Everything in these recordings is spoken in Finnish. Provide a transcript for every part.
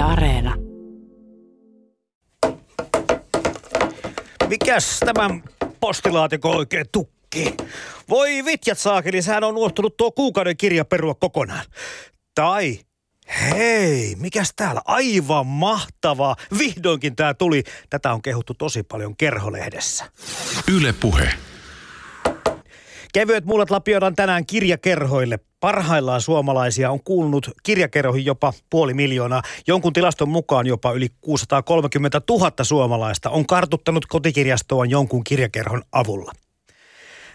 Yle Areena. Mikäs tämän postilaatikon oikein tukki? Voi vitjat saakeli, sehän on unohtunut tuo kuukauden kirja perua kokonaan. Tai Hei, mikäs täällä? Aivan mahtavaa. Vihdoinkin tää tuli. Tätä on kehuttu tosi paljon kerholehdessä. Yle Puhe. Kevyet mullat lapioidaan tänään kirjakerhoille. Parhaillaan suomalaisia on kuulunut kirjakerhoihin jopa puoli miljoonaa. Jonkun tilaston mukaan jopa yli 630 000 suomalaista on kartuttanut kotikirjastoon jonkun kirjakerhon avulla.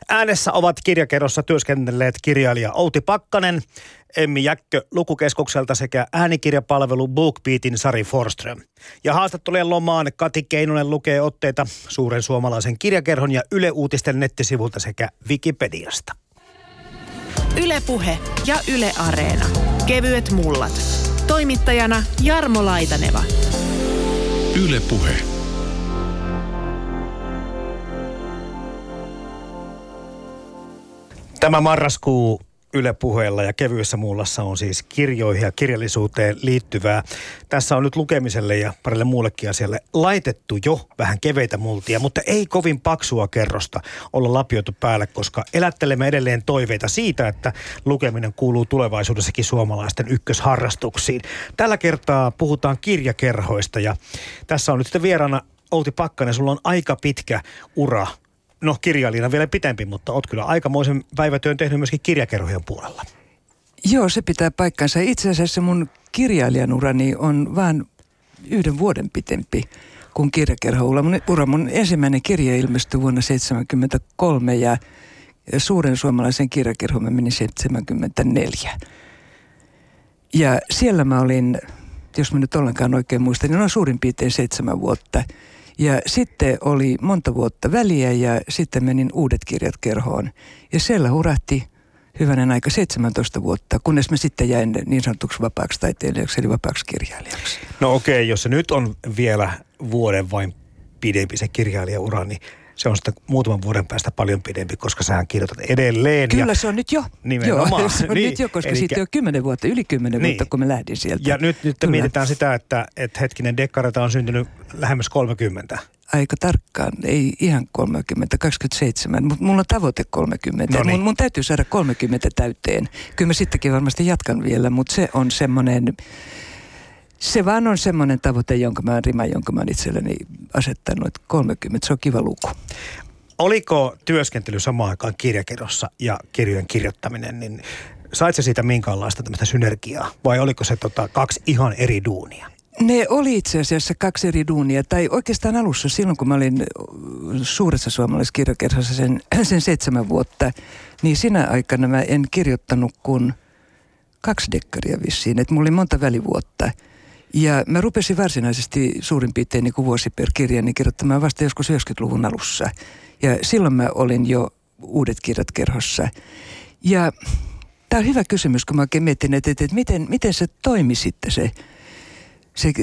Äänessä ovat kirjakerrossa työskennelleet kirjailija Outi Pakkanen, Emmi Jäkkö lukukeskukselta sekä äänikirjapalvelu BookBeatin Sari Forström. Ja haastattelujen lomaan Kati Keinonen lukee otteita suuren suomalaisen kirjakerhon ja Yle Uutisten nettisivulta sekä Wikipediasta. Ylepuhe ja Yle Areena. Kevyet mullat. Toimittajana Jarmo Laitaneva. Yle Puhe. Tämä marraskuu Yle puheella ja kevyessä mullassa on siis kirjoihin ja kirjallisuuteen liittyvää. Tässä on nyt lukemiselle ja parille muullekin asialle laitettu jo vähän keveitä multia, mutta ei kovin paksua kerrosta olla lapioitu päälle, koska elättelemme edelleen toiveita siitä, että lukeminen kuuluu tulevaisuudessakin suomalaisten ykkösharrastuksiin. Tällä kertaa puhutaan kirjakerhoista ja tässä on nyt sitten vieraana Outi Pakkanen, sulla on aika pitkä ura no kirjailijana vielä pitempi, mutta oot kyllä aikamoisen päivätyön tehnyt myöskin kirjakerhojen puolella. Joo, se pitää paikkansa. Itse asiassa mun kirjailijan urani on vain yhden vuoden pitempi kuin kirjakerhoula. Mun, ura, mun ensimmäinen kirja ilmestyi vuonna 1973 ja suuren suomalaisen kirjakerhon mä menin 74. Ja siellä mä olin, jos mä nyt ollenkaan oikein muistan, niin on suurin piirtein seitsemän vuotta – ja sitten oli monta vuotta väliä ja sitten menin uudet kirjat kerhoon. Ja siellä hurahti hyvänen aika 17 vuotta, kunnes mä sitten jäin niin sanotuksi vapaaksi taiteilijaksi, eli vapaaksi kirjailijaksi. No okei, okay, jos se nyt on vielä vuoden vain pidempi se kirjailijaura, niin se on sitten muutaman vuoden päästä paljon pidempi, koska sähän kirjoitat edelleen. Kyllä ja se on nyt jo. Nimenomaan. Joo, se on niin. nyt jo, koska Elikkä, siitä on kymmenen vuotta, yli kymmenen niin. vuotta, kun mä lähdin sieltä. Ja nyt, nyt mietitään sitä, että, että hetkinen, dekkarata on syntynyt lähemmäs 30 aika tarkkaan, ei ihan 30, 27, mutta mulla on tavoite 30. No niin. mun, mun täytyy saada 30 täyteen. Kyllä mä sittenkin varmasti jatkan vielä, mutta se on semmoinen, se vaan on semmoinen tavoite, jonka mä, rima, jonka mä itselleni asettanut, että 30, se on kiva luku. Oliko työskentely samaan aikaan kirjakerrossa ja kirjojen kirjoittaminen, niin sait siitä minkäänlaista tämmöistä synergiaa vai oliko se tota, kaksi ihan eri duunia? Ne oli itse asiassa kaksi eri duunia, tai oikeastaan alussa silloin, kun mä olin suuressa suomalaisessa kirjakerhossa sen, sen seitsemän vuotta, niin sinä aikana mä en kirjoittanut kuin kaksi dekkaria vissiin, että mulla oli monta välivuotta. Ja mä rupesin varsinaisesti suurin piirtein niin kuin vuosi per kirja niin kirjoittamaan vasta joskus 90-luvun alussa. Ja silloin mä olin jo uudet kirjat kerhossa. Ja tämä on hyvä kysymys, kun mä oikein mietin, että, että, että miten, miten se toimi sitten se se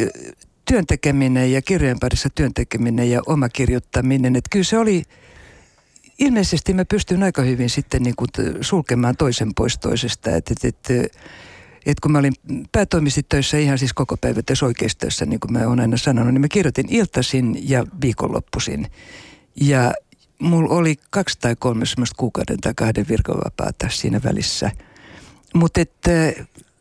työntekeminen ja kirjojen parissa työntekeminen ja oma kirjoittaminen. Että kyllä se oli, ilmeisesti mä pystyn aika hyvin sitten niin kuin sulkemaan toisen pois toisesta. Että et, et, et kun mä olin päätoimisesti töissä ihan siis koko päivä tässä oikeistoissa, niin kuin mä oon aina sanonut, niin mä kirjoitin iltaisin ja viikonloppuisin. Ja mulla oli kaksi tai kolme semmoista kuukauden tai kahden virkavapaata siinä välissä. Mutta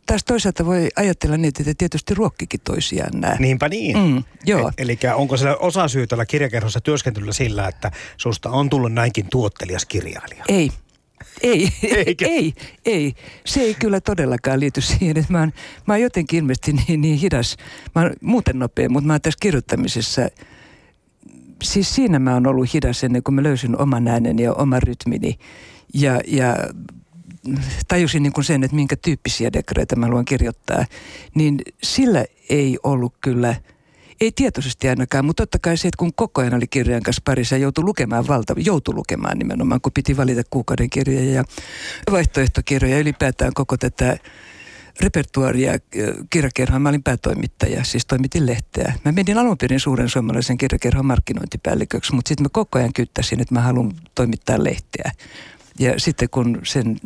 taas toisaalta voi ajatella niin, että tietysti ruokkikin toisiaan nämä. Niinpä niin. Mm, joo. E- eli onko se osa syy tällä kirjakerhossa työskentelyllä sillä, että susta on tullut näinkin tuottelias kirjailija? Ei. Ei, ei, ei. Se ei kyllä todellakaan liity siihen, että mä oon, mä oon jotenkin ilmeisesti niin, niin hidas. Mä oon muuten nopea, mutta mä oon tässä kirjoittamisessa, siis siinä mä oon ollut hidas ennen kuin mä löysin oman ääneni ja oman rytmini. Ja, ja tajusin niin kuin sen, että minkä tyyppisiä dekreitä mä haluan kirjoittaa, niin sillä ei ollut kyllä, ei tietoisesti ainakaan, mutta totta kai se, että kun koko ajan oli kirjan kanssa parissa, joutui lukemaan valta, joutui lukemaan nimenomaan, kun piti valita kuukauden kirjoja ja vaihtoehtokirjoja, ylipäätään koko tätä repertuaria kirjakerhoa. Mä olin päätoimittaja, siis toimitin lehteä. Mä menin alun perin suuren suomalaisen kirjakerhon markkinointipäälliköksi, mutta sitten mä koko ajan kyttäsin, että mä haluan toimittaa lehteä. Ja sitten kun sen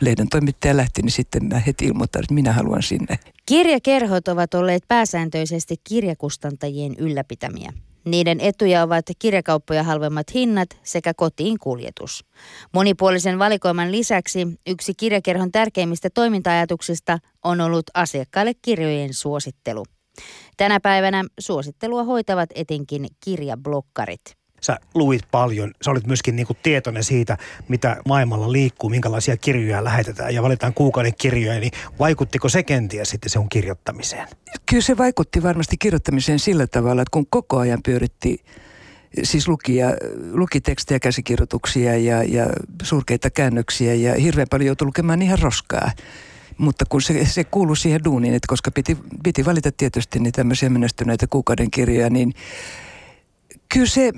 lehden toimittaja lähti, niin sitten mä heti ilmoitan, että minä haluan sinne. Kirjakerhot ovat olleet pääsääntöisesti kirjakustantajien ylläpitämiä. Niiden etuja ovat kirjakauppoja halvemmat hinnat sekä kotiin kuljetus. Monipuolisen valikoiman lisäksi yksi kirjakerhon tärkeimmistä toiminta-ajatuksista on ollut asiakkaille kirjojen suosittelu. Tänä päivänä suosittelua hoitavat etenkin kirjablokkarit sä luit paljon. Sä olit myöskin niin kuin tietoinen siitä, mitä maailmalla liikkuu, minkälaisia kirjoja lähetetään ja valitaan kuukauden kirjoja. Niin vaikuttiko se kenties sitten se on kirjoittamiseen? Kyllä se vaikutti varmasti kirjoittamiseen sillä tavalla, että kun koko ajan pyöritti siis lukija, luki tekstejä, käsikirjoituksia ja, ja surkeita käännöksiä ja hirveän paljon joutui lukemaan ihan roskaa. Mutta kun se, se kuului siihen duuniin, että koska piti, piti valita tietysti niin tämmöisiä menestyneitä kuukauden kirjoja, niin kyllä se,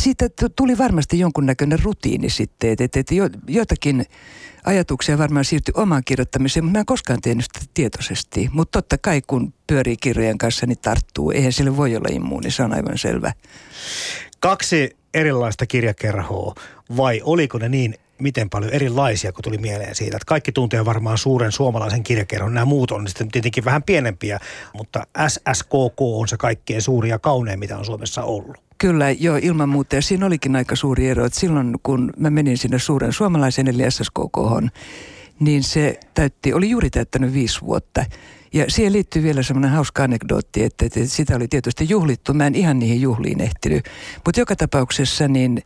siitä tuli varmasti jonkunnäköinen rutiini sitten, että, että jo, jotakin ajatuksia varmaan siirtyi omaan kirjoittamiseen, mutta mä en koskaan tehnyt sitä tietoisesti. Mutta totta kai kun pyörii kirjojen kanssa, niin tarttuu. Eihän sille voi olla immuuni, se on aivan selvä. Kaksi erilaista kirjakerhoa, vai oliko ne niin miten paljon erilaisia, kun tuli mieleen siitä, että kaikki tuntee varmaan suuren suomalaisen kirjakerhon. Nämä muut on sitten tietenkin vähän pienempiä, mutta SSKK on se kaikkein suuri ja kaunein, mitä on Suomessa ollut. Kyllä, joo, ilman muuta. Ja siinä olikin aika suuri ero, että silloin kun mä menin sinne suuren suomalaisen eli SSKK, niin se täytti, oli juuri täyttänyt viisi vuotta. Ja siihen liittyy vielä semmoinen hauska anekdootti, että, että sitä oli tietysti juhlittu. Mä en ihan niihin juhliin ehtinyt. Mutta joka tapauksessa niin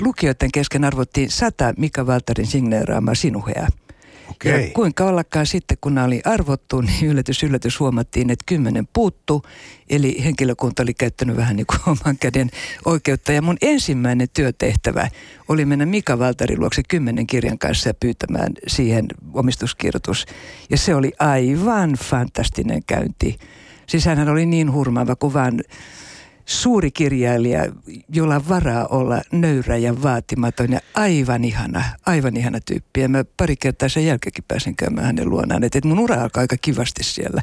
lukijoiden kesken arvottiin sata Mika Valtarin signeeraamaa sinuhea. Okay. Ja kuinka ollakaan sitten, kun nämä oli arvottu, niin yllätys, yllätys huomattiin, että kymmenen puuttu. Eli henkilökunta oli käyttänyt vähän niin kuin oman käden oikeutta. Ja mun ensimmäinen työtehtävä oli mennä Mika Valtarin luokse kymmenen kirjan kanssa ja pyytämään siihen omistuskirjoitus. Ja se oli aivan fantastinen käynti. Siis hän oli niin hurmaava kuin vaan suuri kirjailija, jolla varaa olla nöyrä ja vaatimaton ja aivan ihana, aivan ihana tyyppi. Ja mä pari kertaa sen jälkeenkin pääsin käymään hänen luonaan. Että et mun ura alkaa aika kivasti siellä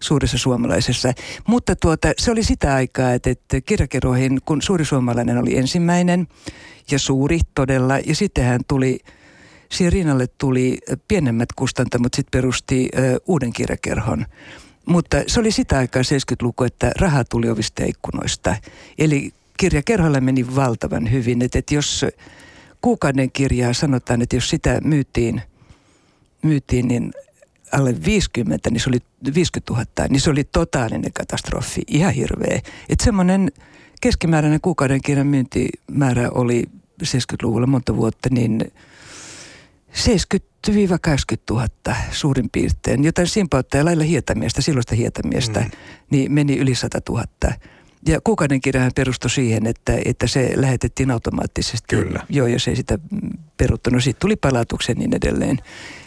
suuressa suomalaisessa. Mutta tuota, se oli sitä aikaa, että, että kirjakeroihin, kun suuri suomalainen oli ensimmäinen ja suuri todella, ja sitten hän tuli, siihen rinnalle tuli pienemmät kustantamot, sitten perusti uuden kirjakerhon. Mutta se oli sitä aikaa 70-luku, että raha tuli ovista ikkunoista. Eli kirjakerhoilla meni valtavan hyvin. Että, että jos kuukauden kirjaa sanotaan, että jos sitä myytiin, myytiin niin alle 50, niin se oli 50 000, niin se oli totaalinen katastrofi, ihan hirveä. Että semmoinen keskimääräinen kuukauden kirjan myyntimäärä oli 70-luvulla monta vuotta, niin 70 10-20 000 suurin piirtein. Jotain simpautta ja lailla hietamiestä, silloista hietamiestä, mm. niin meni yli 100 000. Ja kuukauden kirjahan perustui siihen, että, että se lähetettiin automaattisesti. Kyllä. Joo, jos ei sitä peruttanut. Sitten tuli palautuksen niin edelleen.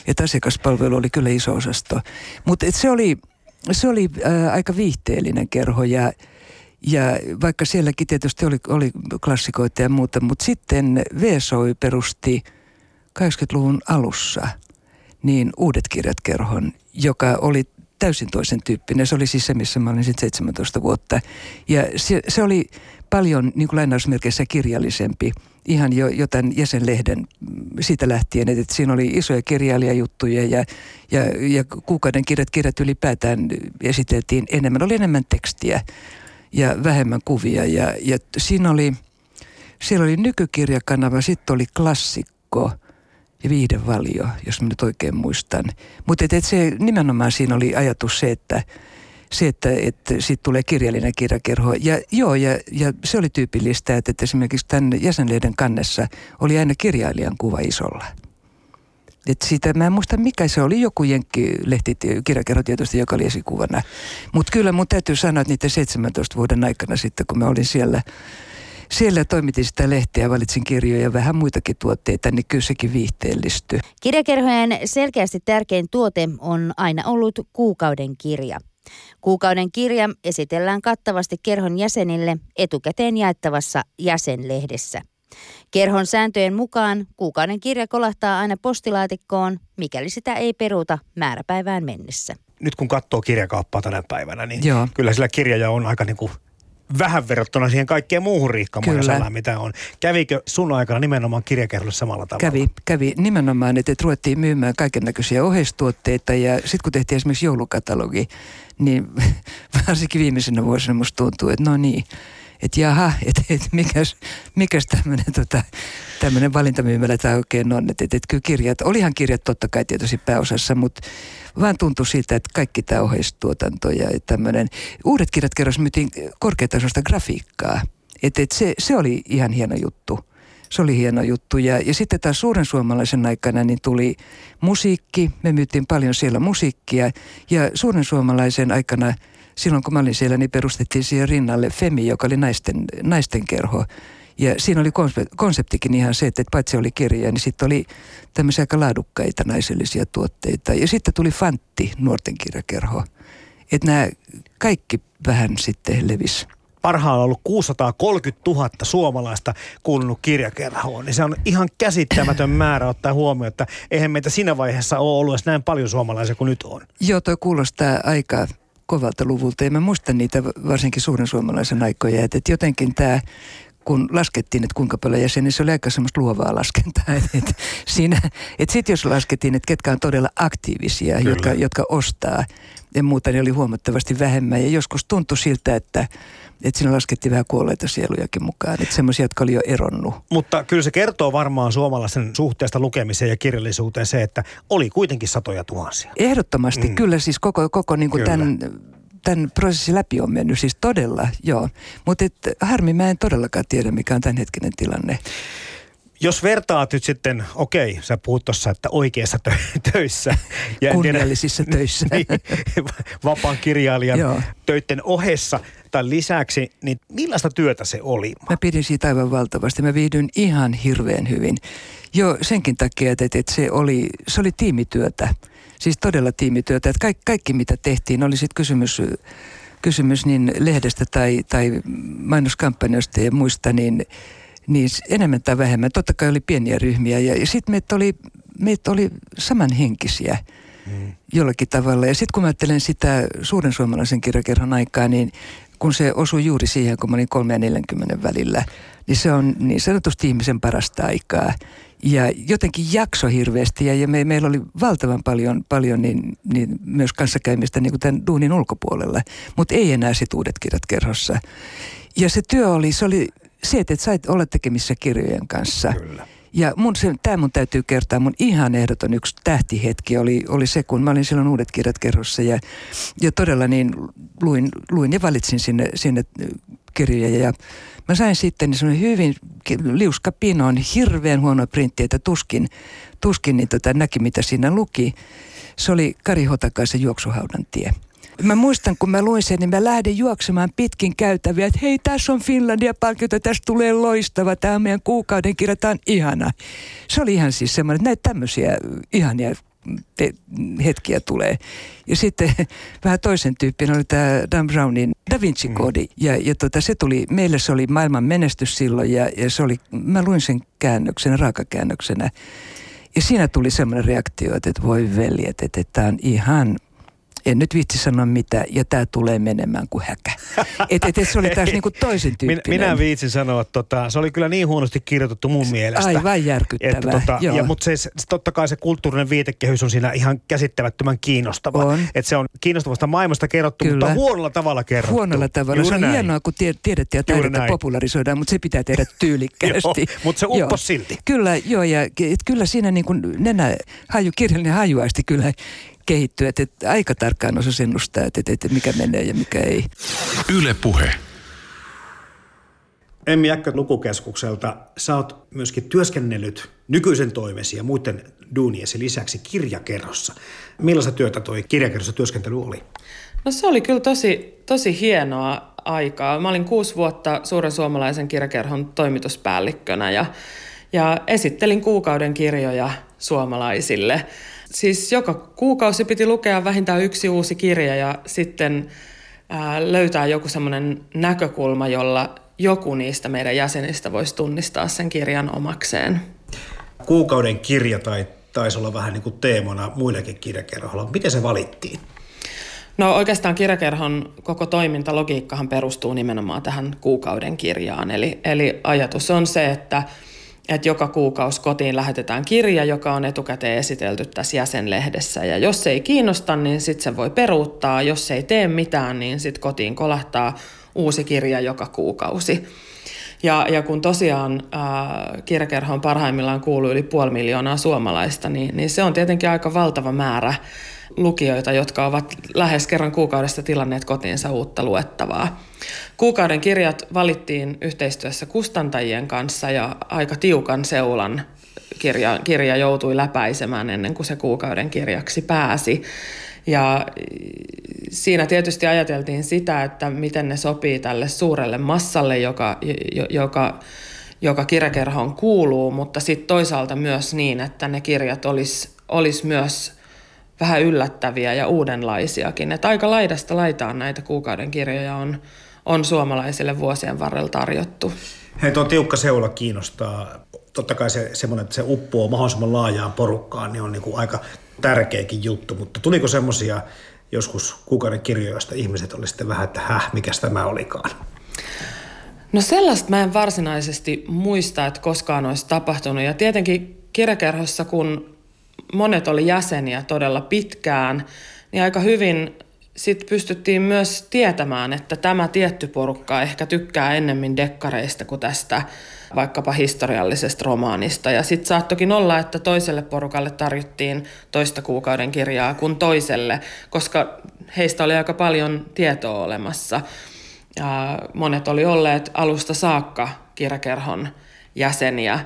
Että asiakaspalvelu oli kyllä iso osasto. Mutta se oli, se oli ää, aika viihteellinen kerho ja, ja vaikka sielläkin tietysti oli, oli klassikoita ja muuta, mutta sitten VSOI perusti – 80-luvun alussa niin uudet kirjat kerhon, joka oli täysin toisen tyyppinen. Se oli siis se, missä mä olin sitten 17 vuotta. Ja se, se oli paljon niin kuin lainausmerkeissä kirjallisempi. Ihan jo, jotain jäsenlehden mm, siitä lähtien, että siinä oli isoja kirjailijajuttuja ja, ja, ja kuukauden kirjat, kirjat ylipäätään esiteltiin enemmän. Oli enemmän tekstiä ja vähemmän kuvia ja, ja siinä oli, siellä oli nykykirjakanava, sitten oli klassikko – ja viihdevalio, jos mä nyt oikein muistan. Mutta et, et se nimenomaan siinä oli ajatus se, että se, että, että siitä tulee kirjallinen kirjakerho. Ja joo, ja, ja se oli tyypillistä, että, että esimerkiksi tämän jäsenlehden kannessa oli aina kirjailijan kuva isolla. Et siitä, mä en muista mikä se oli, joku jenkkilehti, kirjakerho tietysti, joka oli esikuvana. Mutta kyllä mun täytyy sanoa, että niiden 17 vuoden aikana sitten, kun mä olin siellä siellä toimitin sitä lehteä, valitsin kirjoja ja vähän muitakin tuotteita, niin kyllä sekin viihteellistyi. Kirjakerhojen selkeästi tärkein tuote on aina ollut kuukauden kirja. Kuukauden kirja esitellään kattavasti kerhon jäsenille etukäteen jaettavassa jäsenlehdessä. Kerhon sääntöjen mukaan kuukauden kirja kolahtaa aina postilaatikkoon, mikäli sitä ei peruuta määräpäivään mennessä. Nyt kun katsoo kirjakauppaa tänä päivänä, niin Joo. kyllä sillä kirjaja on aika niin kuin vähän verrattuna siihen kaikkeen muuhun Riikka Kyllä. mitä on. Kävikö sun aikana nimenomaan kirjakerholle samalla tavalla? Kävi, kävi nimenomaan, että, että ruvettiin myymään kaiken näköisiä oheistuotteita ja sitten kun tehtiin esimerkiksi joulukatalogi, niin varsinkin viimeisenä vuosina musta tuntuu, että no niin, että jaha, että et mikäs, mikäs tämmöinen tota, valintamyymälä tämä oikein on. Että et, et kyllä kirjat, olihan kirjat totta kai tietysti pääosassa, mutta vaan tuntui siltä, että kaikki tämä oheistuotanto ja tämmöinen. Uudet kirjat kerros myytiin korkeatasoista grafiikkaa. Että et se, se oli ihan hieno juttu. Se oli hieno juttu. Ja, ja sitten taas suuren suomalaisen aikana niin tuli musiikki. Me myytiin paljon siellä musiikkia. Ja suuren suomalaisen aikana, silloin kun mä olin siellä, niin perustettiin siihen rinnalle Femi, joka oli naisten, naisten kerho. Ja siinä oli konseptikin ihan se, että paitsi oli kirja, niin sitten oli tämmöisiä aika laadukkaita naisellisia tuotteita. Ja sitten tuli Fantti, nuorten kirjakerho. Että nämä kaikki vähän sitten levisi parhaalla ollut 630 000 suomalaista kuulunut kirjakerhoon, niin se on ihan käsittämätön määrä ottaa huomioon, että eihän meitä siinä vaiheessa ole ollut edes näin paljon suomalaisia kuin nyt on. Joo, toi kuulostaa aika kovalta luvulta ja mä muistan niitä varsinkin suuren suomalaisen aikoja, että jotenkin tämä kun laskettiin, että kuinka paljon jäseniä, niin se oli aika semmoista luovaa laskentaa. Että et siinä, et sitten jos laskettiin, että ketkä on todella aktiivisia, jotka, jotka ostaa ja muuta, niin oli huomattavasti vähemmän. Ja joskus tuntui siltä, että, että siinä laskettiin vähän kuolleita sielujakin mukaan, että semmoisia, jotka oli jo eronnut. Mutta kyllä se kertoo varmaan suomalaisen suhteesta lukemiseen ja kirjallisuuteen se, että oli kuitenkin satoja tuhansia. Ehdottomasti, mm. kyllä siis koko, koko niin kuin tämän tämän prosessin läpi on mennyt, siis todella, joo. Mutta harmi, mä en todellakaan tiedä, mikä on tämänhetkinen tilanne. Jos vertaat nyt sitten, okei, sä puhut tuossa, että oikeassa tö- töissä. Ja Kunniallisissa tiedä, töissä. niin, vapaan kirjailijan Joo. töiden ohessa tai lisäksi, niin millaista työtä se oli? Mä pidin siitä aivan valtavasti. Mä viihdyin ihan hirveän hyvin. Joo, senkin takia, että, että se, oli, se oli tiimityötä. Siis todella tiimityötä. Että kaikki, kaikki mitä tehtiin, oli sitten kysymys, kysymys niin lehdestä tai, tai mainoskampanjoista ja muista, niin, niin enemmän tai vähemmän. Totta kai oli pieniä ryhmiä ja, ja sitten meitä oli, meitä oli samanhenkisiä mm. jollakin tavalla. Ja sitten kun mä ajattelen sitä suuren suomalaisen kirjakerhon aikaa, niin kun se osui juuri siihen, kun mä olin 3 ja 40 välillä, niin se on niin sanotusti ihmisen parasta aikaa. Ja jotenkin jakso hirveästi ja, ja me, meillä oli valtavan paljon, paljon niin, niin myös kanssakäymistä niin kuin tämän duunin ulkopuolella, mutta ei enää sit uudet kirjat kerhossa. Ja se työ oli, se oli se, että sait olla tekemissä kirjojen kanssa. Kyllä. Ja mun, se, tämä mun täytyy kertoa, mun ihan ehdoton yksi tähtihetki oli, oli se, kun mä olin silloin uudet kirjat kerhossa ja, ja todella niin luin, luin ja valitsin sinne, sinne kirjoja ja mä sain sitten niin hyvin liuska pinon, hirveän huono printti, että tuskin, tuskin niin tota, näki mitä siinä luki. Se oli Kari Hotakaisen juoksuhaudan tie. Mä muistan, kun mä luin sen, niin mä lähdin juoksemaan pitkin käytäviä, että hei, tässä on Finlandia-palkinto, tästä tulee loistava, tämä on meidän kuukauden kirja, tämä on ihana. Se oli ihan siis semmoinen, että näitä tämmöisiä ihania te- hetkiä tulee. Ja sitten vähän toisen tyyppinen oli tämä Dan Brownin Da Vinci-koodi. Mm. Ja, ja tota, se tuli, meille se oli maailman menestys silloin ja, ja se oli, mä luin sen käännöksenä, raakakäännöksenä. Ja siinä tuli semmoinen reaktio, että, voi veljet, että tämä on ihan en nyt vitsi sanoa mitä, ja tämä tulee menemään kuin häkä. Et, et, et se oli taas niinku toisen tyyppinen. Minä, minä viitsin sanoa, että tota, se oli kyllä niin huonosti kirjoitettu mun mielestä. Aivan järkyttävää. Että, tota, ja, mutta se, se, totta kai se kulttuurinen viitekehys on siinä ihan käsittämättömän kiinnostava. On. Että se on kiinnostavasta maailmasta kerrottu, kyllä. mutta huonolla tavalla kerrottu. Huonolla tavalla. Juuri se on näin. hienoa, kun tie, tiedettiin ja taidetta popularisoidaan, mutta se pitää tehdä tyylikkäästi. joo, mutta se uppos silti. Kyllä, joo, ja et kyllä siinä niin kuin nenä, haju, kirjallinen hajuaisti kyllä kehittyä, että, että aika tarkkaan osasi ennustaa, että, että mikä menee ja mikä ei. Yle Puhe. Emmi Jäkkö Lukukeskukselta, sä oot myöskin työskennellyt nykyisen toimesi ja muiden duuniesi lisäksi kirjakerrossa. Millaista työtä toi kirjakerrossa työskentely oli? No se oli kyllä tosi, tosi hienoa aikaa. Mä olin kuusi vuotta suuren suomalaisen kirjakerhon toimituspäällikkönä ja, ja esittelin kuukauden kirjoja suomalaisille – siis joka kuukausi piti lukea vähintään yksi uusi kirja ja sitten ää, löytää joku semmoinen näkökulma, jolla joku niistä meidän jäsenistä voisi tunnistaa sen kirjan omakseen. Kuukauden kirja tai taisi olla vähän niin kuin teemana muillekin kirjakerhoilla. Miten se valittiin? No oikeastaan kirjakerhon koko toimintalogiikkahan perustuu nimenomaan tähän kuukauden kirjaan. Eli, eli ajatus on se, että, että joka kuukausi kotiin lähetetään kirja, joka on etukäteen esitelty tässä jäsenlehdessä. Ja jos se ei kiinnosta, niin sitten se voi peruuttaa. Jos se ei tee mitään, niin sitten kotiin kolahtaa uusi kirja joka kuukausi. Ja, ja kun tosiaan äh, kirjakerhoon parhaimmillaan kuuluu yli puoli miljoonaa suomalaista, niin, niin se on tietenkin aika valtava määrä lukijoita, jotka ovat lähes kerran kuukaudesta tilanneet kotiinsa uutta luettavaa. Kuukauden kirjat valittiin yhteistyössä kustantajien kanssa ja aika tiukan seulan kirja, kirja joutui läpäisemään ennen kuin se kuukauden kirjaksi pääsi. Ja siinä tietysti ajateltiin sitä, että miten ne sopii tälle suurelle massalle, joka, joka, joka kirjakerhoon kuuluu, mutta sitten toisaalta myös niin, että ne kirjat olisi olis myös vähän yllättäviä ja uudenlaisiakin. Että aika laidasta laitaan näitä kuukauden kirjoja on, on suomalaisille vuosien varrella tarjottu. Hei, tuo tiukka seula kiinnostaa. Totta kai se, semmoinen, että se uppoo mahdollisimman laajaan porukkaan, niin on niin kuin aika tärkeäkin juttu. Mutta tuliko semmoisia joskus kuukauden kirjoja, joista ihmiset oli sitten vähän, että häh, mikä tämä olikaan? No sellaista mä en varsinaisesti muista, että koskaan olisi tapahtunut. Ja tietenkin kirjakerhossa, kun monet oli jäseniä todella pitkään, niin aika hyvin sit pystyttiin myös tietämään, että tämä tietty porukka ehkä tykkää ennemmin dekkareista kuin tästä vaikkapa historiallisesta romaanista. Ja sitten saattokin olla, että toiselle porukalle tarjottiin toista kuukauden kirjaa kuin toiselle, koska heistä oli aika paljon tietoa olemassa. Ja monet oli olleet alusta saakka kirjakerhon jäseniä.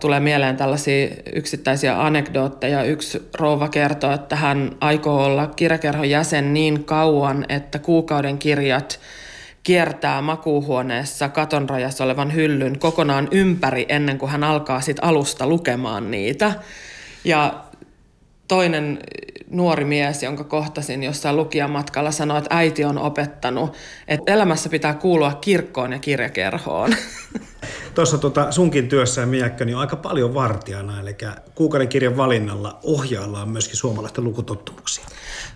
Tulee mieleen tällaisia yksittäisiä anekdootteja. Yksi rouva kertoo, että hän aikoo olla kirjakerhon jäsen niin kauan, että kuukauden kirjat – kiertää makuuhuoneessa katonrajassa olevan hyllyn kokonaan ympäri ennen kuin hän alkaa sit alusta lukemaan niitä. Ja toinen nuori mies, jonka kohtasin jossain lukijamatkalla, sanoi, että äiti on opettanut, että elämässä pitää kuulua kirkkoon ja kirjakerhoon. Tuossa tota sunkin työssä Miekkä, niin on aika paljon vartijana, eli kuukauden kirjan valinnalla ohjaillaan myöskin suomalaisten lukutottumuksia.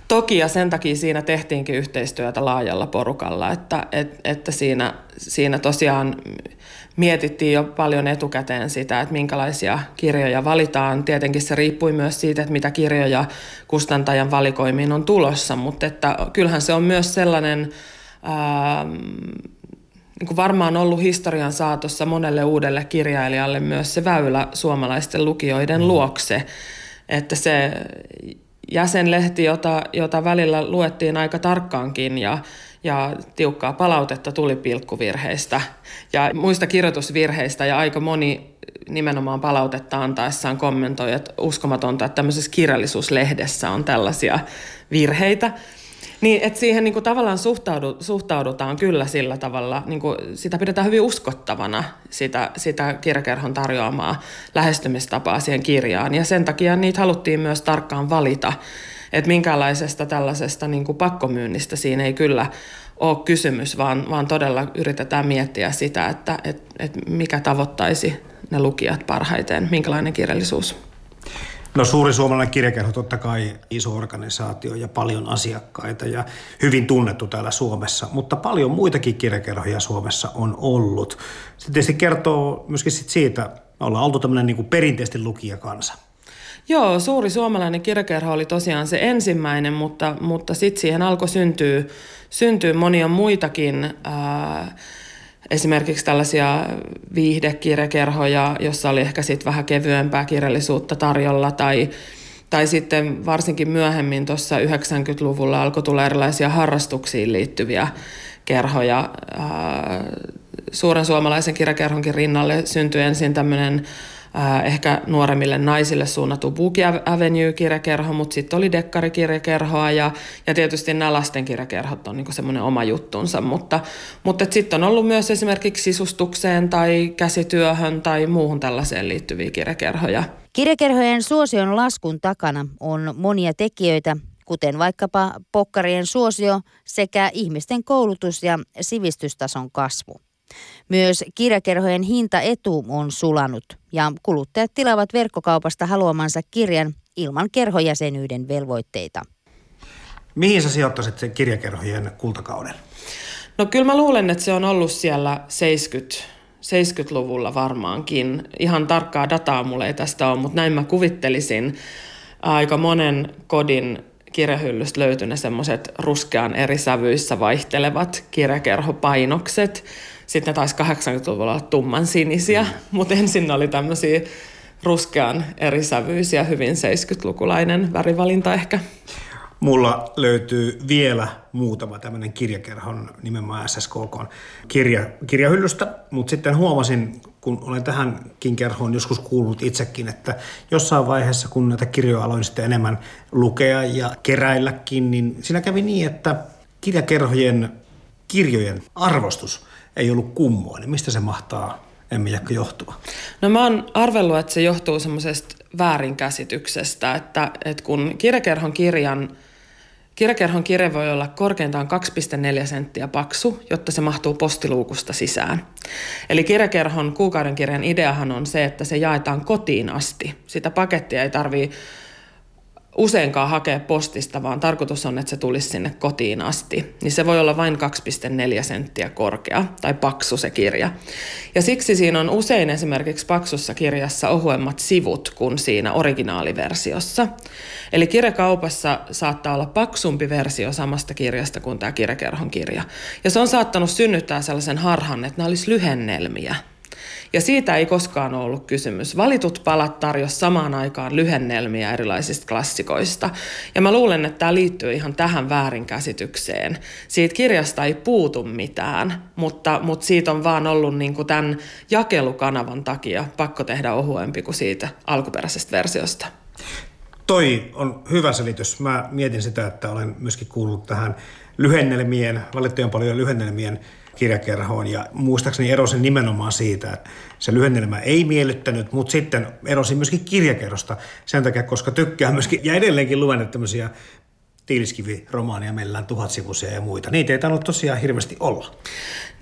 Toki ja sen takia siinä tehtiinkin yhteistyötä laajalla porukalla, että, et, että siinä, siinä tosiaan mietittiin jo paljon etukäteen sitä, että minkälaisia kirjoja valitaan. Tietenkin se riippui myös siitä, että mitä kirjoja kustantajan valikoimiin on tulossa, mutta että kyllähän se on myös sellainen... Ää, niin kuin varmaan ollut historian saatossa monelle uudelle kirjailijalle myös se väylä suomalaisten lukijoiden mm. luokse, että se jäsenlehti, jota, jota välillä luettiin aika tarkkaankin ja, ja tiukkaa palautetta tuli pilkkuvirheistä ja muista kirjoitusvirheistä ja aika moni nimenomaan palautetta antaessaan kommentoi, että uskomatonta, että tämmöisessä kirjallisuuslehdessä on tällaisia virheitä. Niin, että siihen niin kuin tavallaan suhtaudu, suhtaudutaan kyllä sillä tavalla, niin kuin sitä pidetään hyvin uskottavana, sitä, sitä kirjakerhon tarjoamaa lähestymistapaa siihen kirjaan. Ja sen takia niitä haluttiin myös tarkkaan valita, että minkälaisesta tällaisesta niin kuin pakkomyynnistä siinä ei kyllä ole kysymys, vaan, vaan todella yritetään miettiä sitä, että, että, että mikä tavoittaisi ne lukijat parhaiten, minkälainen kirjallisuus No suuri suomalainen kirjakerho totta kai iso organisaatio ja paljon asiakkaita ja hyvin tunnettu täällä Suomessa, mutta paljon muitakin kirjakerhoja Suomessa on ollut. Se tietysti kertoo myöskin siitä, me ollaan oltu tämmöinen niin perinteisesti lukijakansa. Joo, suuri suomalainen kirjakerho oli tosiaan se ensimmäinen, mutta, mutta sitten siihen alkoi syntyä, syntyä monia muitakin ää, esimerkiksi tällaisia viihdekirjakerhoja, jossa oli ehkä sitten vähän kevyempää kirjallisuutta tarjolla tai tai sitten varsinkin myöhemmin tuossa 90-luvulla alkoi tulla erilaisia harrastuksiin liittyviä kerhoja. Suuren suomalaisen kirjakerhonkin rinnalle syntyi ensin tämmöinen äh, ehkä nuoremmille naisille suunnattu Bookie Avenue-kirjakerho, mutta sitten oli dekkarikirjakerhoa ja, ja tietysti nämä lastenkirjakerhot on niinku semmoinen oma juttunsa, mutta, mutta sitten on ollut myös esimerkiksi sisustukseen tai käsityöhön tai muuhun tällaiseen liittyviä kirjakerhoja. Kirjakerhojen suosion laskun takana on monia tekijöitä, kuten vaikkapa pokkarien suosio sekä ihmisten koulutus- ja sivistystason kasvu. Myös kirjakerhojen hintaetu on sulanut ja kuluttajat tilaavat verkkokaupasta haluamansa kirjan ilman kerhojäsenyyden velvoitteita. Mihin sä sijoittaisit sen kirjakerhojen kultakauden? No kyllä mä luulen, että se on ollut siellä 70, 70-luvulla varmaankin. Ihan tarkkaa dataa mulle ei tästä ole, mutta näin mä kuvittelisin. Aika monen kodin kirjahyllystä löytyi ne semmoiset ruskean eri sävyissä vaihtelevat kirjakerhopainokset. Sitten ne taisi 80-luvulla olla tumman sinisiä, mm. mutta ensin oli tämmöisiä ruskean eri sävyisiä, hyvin 70-lukulainen värivalinta ehkä. Mulla löytyy vielä muutama tämmöinen kirjakerhon nimenomaan SSKK kirja, kirjahyllystä, mutta sitten huomasin, kun olen tähänkin kerhoon joskus kuullut itsekin, että jossain vaiheessa, kun näitä kirjoja aloin sitten enemmän lukea ja keräilläkin, niin siinä kävi niin, että kirjakerhojen kirjojen arvostus ei ollut kummoa. Niin mistä se mahtaa emme jakka johtua? No mä oon arvellut, että se johtuu semmoisesta väärinkäsityksestä, että, että kun kirjakerhon kirjan Kirjakerhon kirja voi olla korkeintaan 2,4 senttiä paksu, jotta se mahtuu postiluukusta sisään. Eli kirjakerhon kuukauden kirjan ideahan on se, että se jaetaan kotiin asti. Sitä pakettia ei tarvitse useinkaan hakea postista, vaan tarkoitus on, että se tulisi sinne kotiin asti. Niin se voi olla vain 2,4 senttiä korkea tai paksu se kirja. Ja siksi siinä on usein esimerkiksi paksussa kirjassa ohuemmat sivut kuin siinä originaaliversiossa. Eli kirjakaupassa saattaa olla paksumpi versio samasta kirjasta kuin tämä kirjakerhon kirja. Ja se on saattanut synnyttää sellaisen harhan, että nämä olisi lyhennelmiä – ja siitä ei koskaan ollut kysymys. Valitut palat tarjosi samaan aikaan lyhennelmiä erilaisista klassikoista. Ja mä luulen, että tämä liittyy ihan tähän väärinkäsitykseen. Siitä kirjasta ei puutu mitään, mutta, mutta siitä on vaan ollut niin kuin tämän jakelukanavan takia pakko tehdä ohuempi kuin siitä alkuperäisestä versiosta. Toi on hyvä selitys. Mä mietin sitä, että olen myöskin kuullut tähän lyhennelmien, valittujen paljon lyhennelmien kirjakerhoon. Ja muistaakseni erosin nimenomaan siitä, että se lyhennelmä ei miellyttänyt, mutta sitten erosin myöskin kirjakerrosta sen takia, koska tykkää myöskin ja edelleenkin luen tämmöisiä tiiliskivi-romaania, meillä tuhatsivuisia ja muita. Niitä ei tainnut tosiaan hirveästi olla.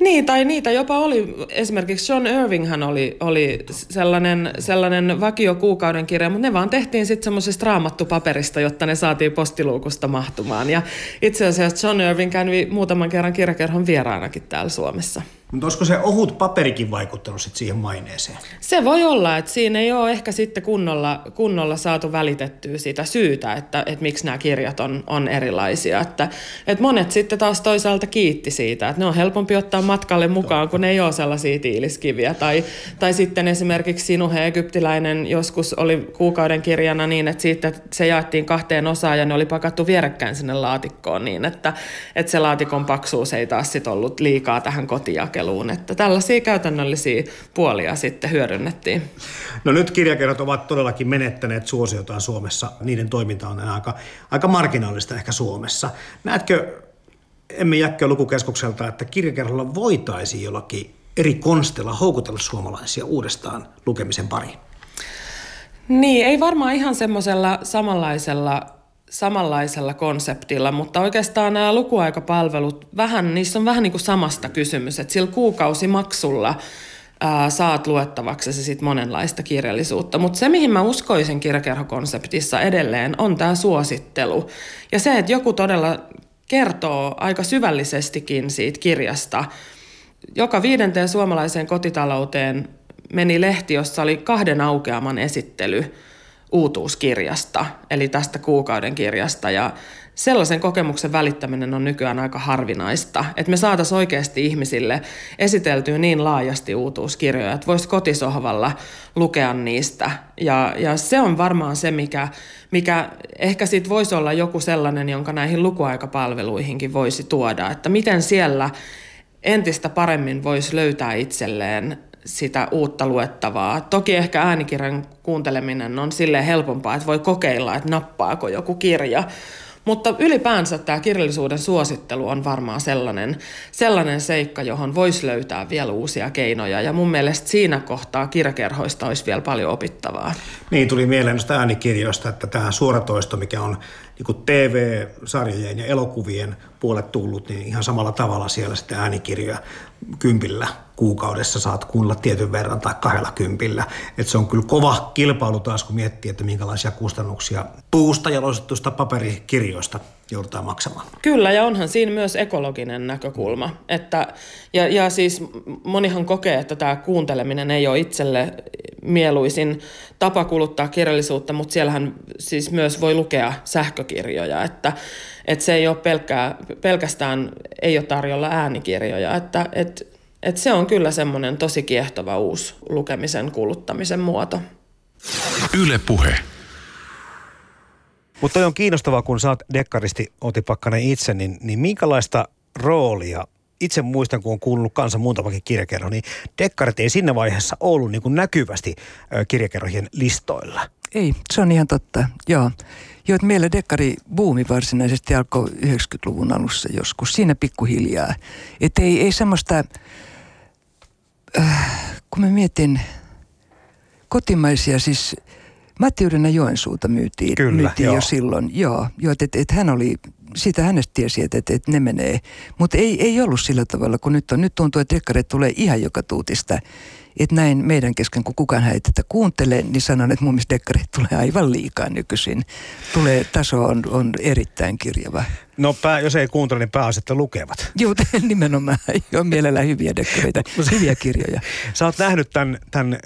Niin, tai niitä jopa oli. Esimerkiksi John Irvinghan oli, oli sellainen, sellainen vakio kuukauden kirja, mutta ne vaan tehtiin sitten semmoisesta raamattupaperista, jotta ne saatiin postiluukusta mahtumaan. Ja itse asiassa John Irving kävi muutaman kerran kirjakerhon vieraanakin täällä Suomessa. Mutta olisiko se ohut paperikin vaikuttanut sit siihen maineeseen? Se voi olla, että siinä ei ole ehkä sitten kunnolla, kunnolla saatu välitettyä sitä syytä, että, että miksi nämä kirjat on, on erilaisia. Että, että monet sitten taas toisaalta kiitti siitä, että ne on helpompi ottaa matkalle mukaan, kun ne ei ole sellaisia tiiliskiviä. Tai, tai sitten esimerkiksi Sinuhe Egyptiläinen joskus oli kuukauden kirjana niin, että siitä se jaettiin kahteen osaan ja ne oli pakattu vierekkäin sinne laatikkoon niin, että, että se laatikon paksuus ei taas sit ollut liikaa tähän kotijakeluun jakeluun. Että tällaisia käytännöllisiä puolia sitten hyödynnettiin. No nyt kirjakerrat ovat todellakin menettäneet suosiotaan Suomessa. Niiden toiminta on aika, aika marginaalista ehkä Suomessa. Näetkö emme jäkkö lukukeskukselta, että kirjakerralla voitaisiin jollakin eri konstella houkutella suomalaisia uudestaan lukemisen pariin? Niin, ei varmaan ihan semmoisella samanlaisella samanlaisella konseptilla, mutta oikeastaan nämä lukuaikapalvelut, vähän, niissä on vähän niin kuin samasta kysymys, että sillä kuukausimaksulla ää, saat luettavaksi se sit monenlaista kirjallisuutta. Mutta se, mihin mä uskoisin kirjakerhokonseptissa edelleen, on tämä suosittelu. Ja se, että joku todella kertoo aika syvällisestikin siitä kirjasta. Joka viidenteen suomalaiseen kotitalouteen meni lehti, jossa oli kahden aukeaman esittely – uutuuskirjasta, eli tästä kuukauden kirjasta. Ja sellaisen kokemuksen välittäminen on nykyään aika harvinaista, että me saataisiin oikeasti ihmisille esiteltyä niin laajasti uutuuskirjoja, että voisi kotisohvalla lukea niistä. Ja, ja se on varmaan se, mikä, mikä ehkä sitten voisi olla joku sellainen, jonka näihin lukuaikapalveluihinkin voisi tuoda, että miten siellä entistä paremmin voisi löytää itselleen sitä uutta luettavaa. Toki ehkä äänikirjan kuunteleminen on sille helpompaa, että voi kokeilla, että nappaako joku kirja. Mutta ylipäänsä tämä kirjallisuuden suosittelu on varmaan sellainen, sellainen seikka, johon voisi löytää vielä uusia keinoja. Ja mun mielestä siinä kohtaa kirjakerhoista olisi vielä paljon opittavaa. Niin, tuli mieleen noista äänikirjoista, että tämä suoratoisto, mikä on niin TV-sarjojen ja elokuvien puolet tullut, niin ihan samalla tavalla siellä sitten äänikirjoja kympillä kuukaudessa saat kuunnella tietyn verran tai kahdella kympillä. Et se on kyllä kova kilpailu taas, kun miettii, että minkälaisia kustannuksia puusta jalostetusta paperikirjoista joudutaan maksamaan. Kyllä, ja onhan siinä myös ekologinen näkökulma. Että, ja, ja siis monihan kokee, että tämä kuunteleminen ei ole itselle mieluisin tapa kuluttaa kirjallisuutta, mutta siellähän siis myös voi lukea sähkökirjoja, että, että se ei ole pelkkää, pelkästään, ei ole tarjolla äänikirjoja, että, että, että se on kyllä semmoinen tosi kiehtova uusi lukemisen kuluttamisen muoto. Yle Puhe. Mutta on kiinnostavaa, kun saat dekkaristi Oti Pakkanen itse, niin, niin minkälaista roolia itse muistan, kun on kuullut kanssa muutamakin kirjakerro, niin dekkarit ei siinä vaiheessa ollut niin kuin näkyvästi kirjakerrojen listoilla. Ei, se on ihan totta, joo. Joo, että meillä dekkari buumi varsinaisesti alkoi 90-luvun alussa joskus, siinä pikkuhiljaa. Että ei, ei semmoista, äh, kun mä mietin kotimaisia, siis Matti Joensuuta myytiin, Kyllä, myytiin joo. jo silloin. Joo, joo että et, et hän oli, siitä hänestä tiesi, että et, et ne menee. Mutta ei, ei ollut sillä tavalla, kun nyt on. Nyt tuntuu, että dekkareet tulee ihan joka tuutista. Että näin meidän kesken, kun kukaan ei tätä kuuntele, niin sanon, että mun mielestä dekkareet tulee aivan liikaa nykyisin. Tulee, taso on, on erittäin kirjava. No pää, jos ei kuuntele, niin pääasia, että lukevat. Joo, nimenomaan. Joo, mielellään hyviä dekkareita, hyviä kirjoja. Sä oot nähnyt tämän, tämän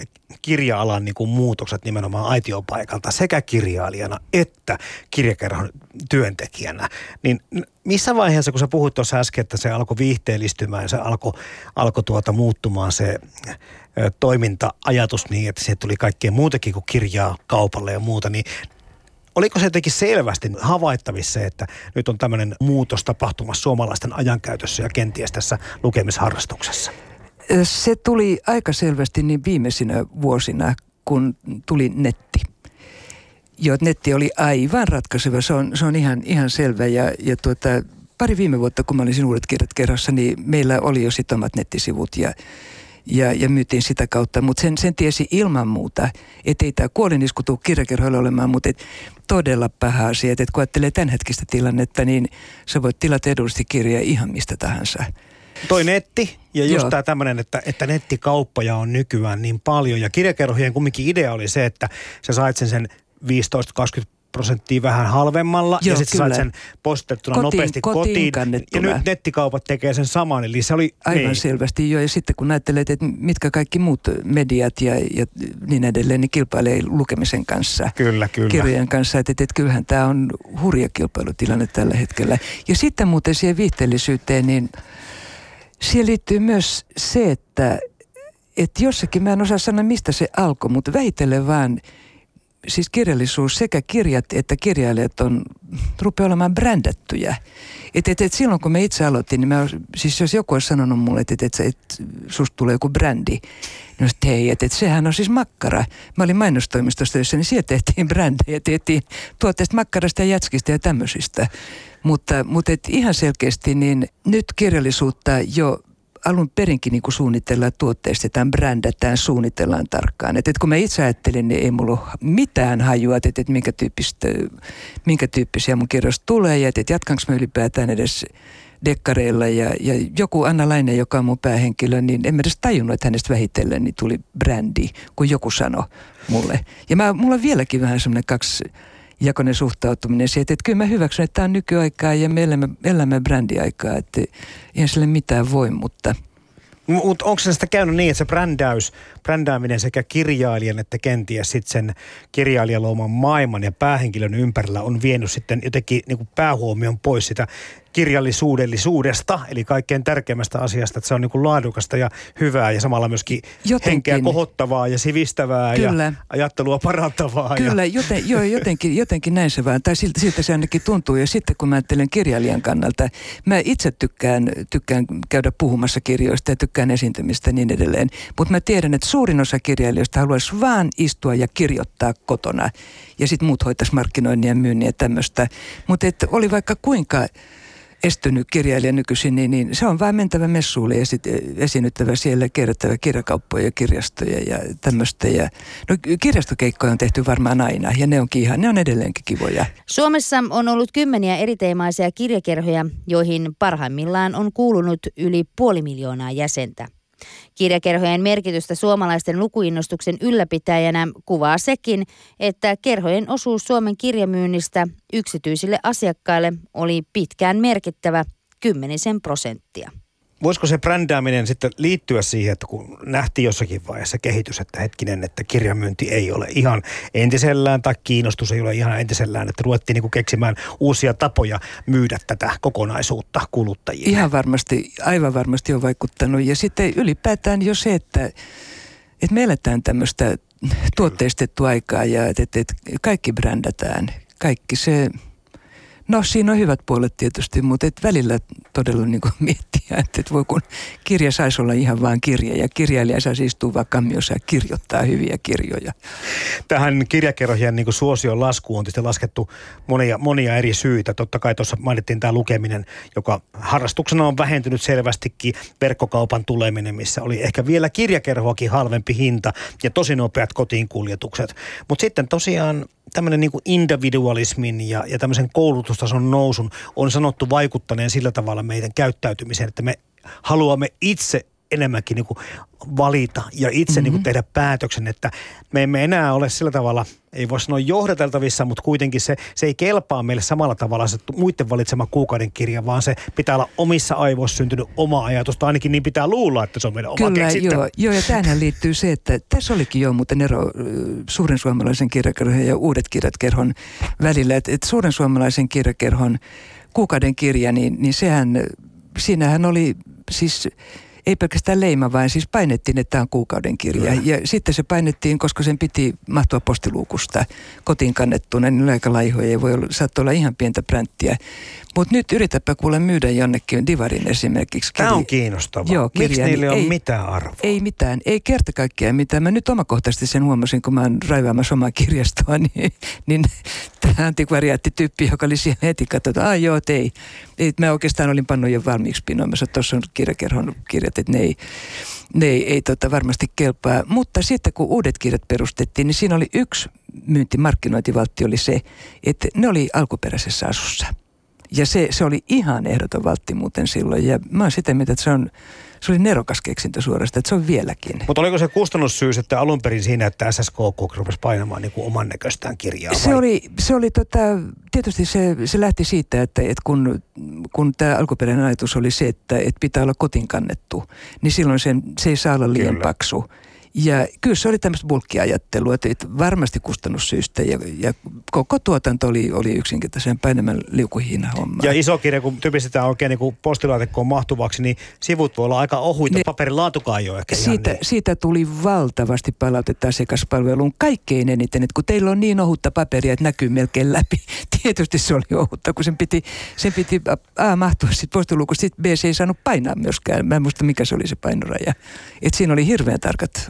kirja-alan niin kuin muutokset nimenomaan aitiopaikalta sekä kirjailijana että kirjakerhon työntekijänä. Niin missä vaiheessa, kun sä puhuit tuossa äsken, että se alkoi viihteellistymään ja se alkoi, alkoi tuota muuttumaan se toiminta-ajatus niin, että se tuli kaikkea muutakin kuin kirjaa kaupalle ja muuta, niin Oliko se jotenkin selvästi havaittavissa että nyt on tämmöinen muutos tapahtumassa suomalaisten ajankäytössä ja kenties tässä lukemisharrastuksessa? Se tuli aika selvästi niin viimeisinä vuosina, kun tuli netti. Joo, netti oli aivan ratkaiseva, se on, se on ihan, ihan selvä. Ja, ja tuota, pari viime vuotta, kun mä olin uudet kirjat kerrassa, niin meillä oli jo sitten omat nettisivut ja, ja, ja myytiin sitä kautta. Mutta sen, sen tiesi ilman muuta, että ei tämä kuolinisku tule kirjakerhoille olemaan, mutta et todella paha asia. Että et kun ajattelee tämänhetkistä tilannetta, niin sä voit tilata edullisesti kirjaa ihan mistä tahansa. Toi netti ja just tämä tämmöinen, että, että nettikauppoja on nykyään niin paljon. Ja kirjakerhojen kumminkin idea oli se, että sä sait sen sen 15-20 prosenttia vähän halvemmalla Joo, ja sitten sait sen postettuna Kotiin- nopeasti kotiin kotiin. Ja nyt nettikaupat tekee sen saman, eli se oli... Aivan niin. selvästi jo. Ja sitten kun ajattelet, että mitkä kaikki muut mediat ja, ja niin edelleen, niin kilpailee lukemisen kanssa. Kyllä, kyllä. kirjojen kanssa, että, että, että kyllähän tämä on hurja kilpailutilanne tällä hetkellä. Ja sitten muuten siihen viihteellisyyteen, niin siihen liittyy myös se, että, että jossakin, mä en osaa sanoa mistä se alkoi, mutta vähitellen vaan siis kirjallisuus, sekä kirjat että kirjailijat on, rupeaa olemaan brändättyjä. Et, et, et silloin kun me itse aloitin, niin mä, siis jos joku olisi sanonut mulle, että et, et, et, susta tulee joku brändi, niin että hei, että et, sehän on siis makkara. Mä olin mainostoimistossa töissä, niin siellä tehtiin brändejä, tehtiin tuotteista makkarasta ja jätskistä ja tämmöisistä. Mutta, mutta et ihan selkeästi niin nyt kirjallisuutta jo alun perinkin niin kuin suunnitellaan tuotteistetaan, brändätään, suunnitellaan tarkkaan. Et, et kun mä itse ajattelin, niin ei mulla ole mitään hajua, että et minkä, minkä tyyppisiä mun kirjoista tulee ja että et jatkanko mä ylipäätään edes dekkareilla ja, ja joku Anna Laine, joka on mun päähenkilö, niin en mä edes tajunnut, että hänestä vähitellen niin tuli brändi, kun joku sanoi mulle. Ja mä, mulla on vieläkin vähän semmoinen kaksi jakoinen suhtautuminen siihen, että, kyllä mä hyväksyn, että tämä on nykyaikaa ja me elämme, elämme brändiaikaa, että eihän sille mitään voi, mutta Mutta onko se sitä käynyt niin, että se brändäys, brändääminen sekä kirjailijan että kenties sitten sen kirjailijan luoman maailman ja päähenkilön ympärillä on vienyt sitten jotenkin niin kuin päähuomion pois sitä kirjallisuudellisuudesta, eli kaikkein tärkeimmästä asiasta, että se on niin kuin laadukasta ja hyvää ja samalla myöskin Jotenkin. henkeä kohottavaa ja sivistävää Kyllä. ja ajattelua parantavaa. Kyllä, Ja, joten, joo, jotenkin, jotenkin näin se vaan, tai siltä, siltä se ainakin tuntuu. Ja sitten kun mä ajattelen kirjailijan kannalta, mä itse tykkään, tykkään käydä puhumassa kirjoista ja tykkään esiintymistä ja niin edelleen. Mutta mä tiedän, että suurin osa kirjailijoista haluaisi vaan istua ja kirjoittaa kotona. Ja sitten muut hoitaisi markkinoinnin ja myynnin ja tämmöistä. Mutta oli vaikka kuinka estynyt kirjailija nykyisin, niin, niin se on vain mentävä messuille sitten esiinnyttävä siellä, kierrättävä kirjakauppoja, kirjastoja ja tämmöistä. Ja, no kirjastokeikkoja on tehty varmaan aina ja ne onkin ihan, ne on edelleenkin kivoja. Suomessa on ollut kymmeniä eriteemaisia kirjakerhoja, joihin parhaimmillaan on kuulunut yli puoli miljoonaa jäsentä. Kirjakerhojen merkitystä suomalaisten lukuinnostuksen ylläpitäjänä kuvaa sekin, että kerhojen osuus Suomen kirjamyynnistä yksityisille asiakkaille oli pitkään merkittävä kymmenisen prosenttia voisiko se brändääminen sitten liittyä siihen, että kun nähtiin jossakin vaiheessa kehitys, että hetkinen, että kirjamyynti ei ole ihan entisellään tai kiinnostus ei ole ihan entisellään, että ruvettiin niin keksimään uusia tapoja myydä tätä kokonaisuutta kuluttajille. Ihan varmasti, aivan varmasti on vaikuttanut. Ja sitten ylipäätään jo se, että, että me eletään tämmöistä tuotteistettua aikaa ja että, että, että kaikki brändätään. Kaikki se No siinä on hyvät puolet tietysti, mutta et välillä todella niin miettiä, että et voi kun kirja saisi olla ihan vain kirja ja kirjailija saisi istua vaikka kammiossa ja kirjoittaa hyviä kirjoja. Tähän kirjakerrojen niin suosion laskuun on tietysti laskettu monia, monia eri syitä. Totta kai tuossa mainittiin tämä lukeminen, joka harrastuksena on vähentynyt selvästikin verkkokaupan tuleminen, missä oli ehkä vielä kirjakerhoakin halvempi hinta ja tosi nopeat kotiin kuljetukset. Mutta sitten tosiaan tämmöinen niin individualismin ja, ja tämmöisen koulutustason nousun on sanottu vaikuttaneen sillä tavalla meidän käyttäytymiseen, että me haluamme itse enemmänkin niin kuin valita ja itse mm-hmm. niin kuin tehdä päätöksen, että me emme enää ole sillä tavalla, ei voi sanoa johdateltavissa, mutta kuitenkin se, se ei kelpaa meille samalla tavalla se muiden valitsema kuukauden kirja, vaan se pitää olla omissa aivoissa syntynyt oma ajatus, tai ainakin niin pitää luulla, että se on meidän oma Kyllä, joo, joo, ja tähän liittyy se, että tässä olikin jo muuten ero suuren suomalaisen kirjakerhon ja uudet kirjat kerhon välillä, että, että suuren suomalaisen kirjakerhon kuukauden kirja, niin, niin sehän, siinähän oli siis ei pelkästään leima, vaan siis painettiin, että tämä on kuukauden kirja. Ja sitten se painettiin, koska sen piti mahtua postiluukusta kotiin kannettuna, niin aika laihoja ei voi olla, saattoi olla ihan pientä pränttiä. Mutta nyt yritäpä kuule myydä jonnekin Divarin esimerkiksi. Kirja. Tämä on kiinnostavaa. Joo, kirja, Miksi niille niin on ei, mitään arvoa? Ei mitään, ei kerta kaikkiaan mitään. Mä nyt omakohtaisesti sen huomasin, kun mä oon raivaamassa omaa kirjastoa, niin, niin tämä antikvariaattityyppi, joka oli siellä heti katsotaan, että joo, ei. Mä oikeastaan olin pannut jo valmiiksi. Mä tuossa on kirjakerhon kirjat, että ne ei, ne ei, ei tota varmasti kelpaa. Mutta sitten kun uudet kirjat perustettiin, niin siinä oli yksi myyntimarkkinointivaltti oli se, että ne oli alkuperäisessä asussa – ja se, se oli ihan ehdoton valtti muuten silloin. Ja mä oon sitä mieltä, että se on, se oli nerokas keksintö suorastaan, että se on vieläkin. Mutta oliko se kustannussyy sitten alun perin siinä, että SSKK rupesi painamaan niin kuin oman näköistään kirjaa? Se oli, se oli tota, tietysti se, se lähti siitä, että, että kun, kun tämä alkuperäinen ajatus oli se, että, että pitää olla kotin kannettu, niin silloin sen, se ei saa olla liian Kyllä. paksu. Ja kyllä se oli tämmöistä bulkkiajattelua, että varmasti kustannussyistä ja, ja koko tuotanto oli, oli yksinkertaisen enemmän liukuhiina homma. Ja iso kirja, kun typistetään oikein niin postilaatikkoon mahtuvaksi, niin sivut voi olla aika ohuita, ne, paperin laatukaan ei ole ehkä siitä, niin. siitä tuli valtavasti palautetta asiakaspalveluun kaikkein eniten, että kun teillä on niin ohutta paperia, että näkyy melkein läpi. Tietysti se oli ohutta, kun sen piti, sen piti A mahtua sitten postilukusta, sitten B se ei saanut painaa myöskään. Mä en muista mikä se oli se painoraja. Et siinä oli hirveän tarkat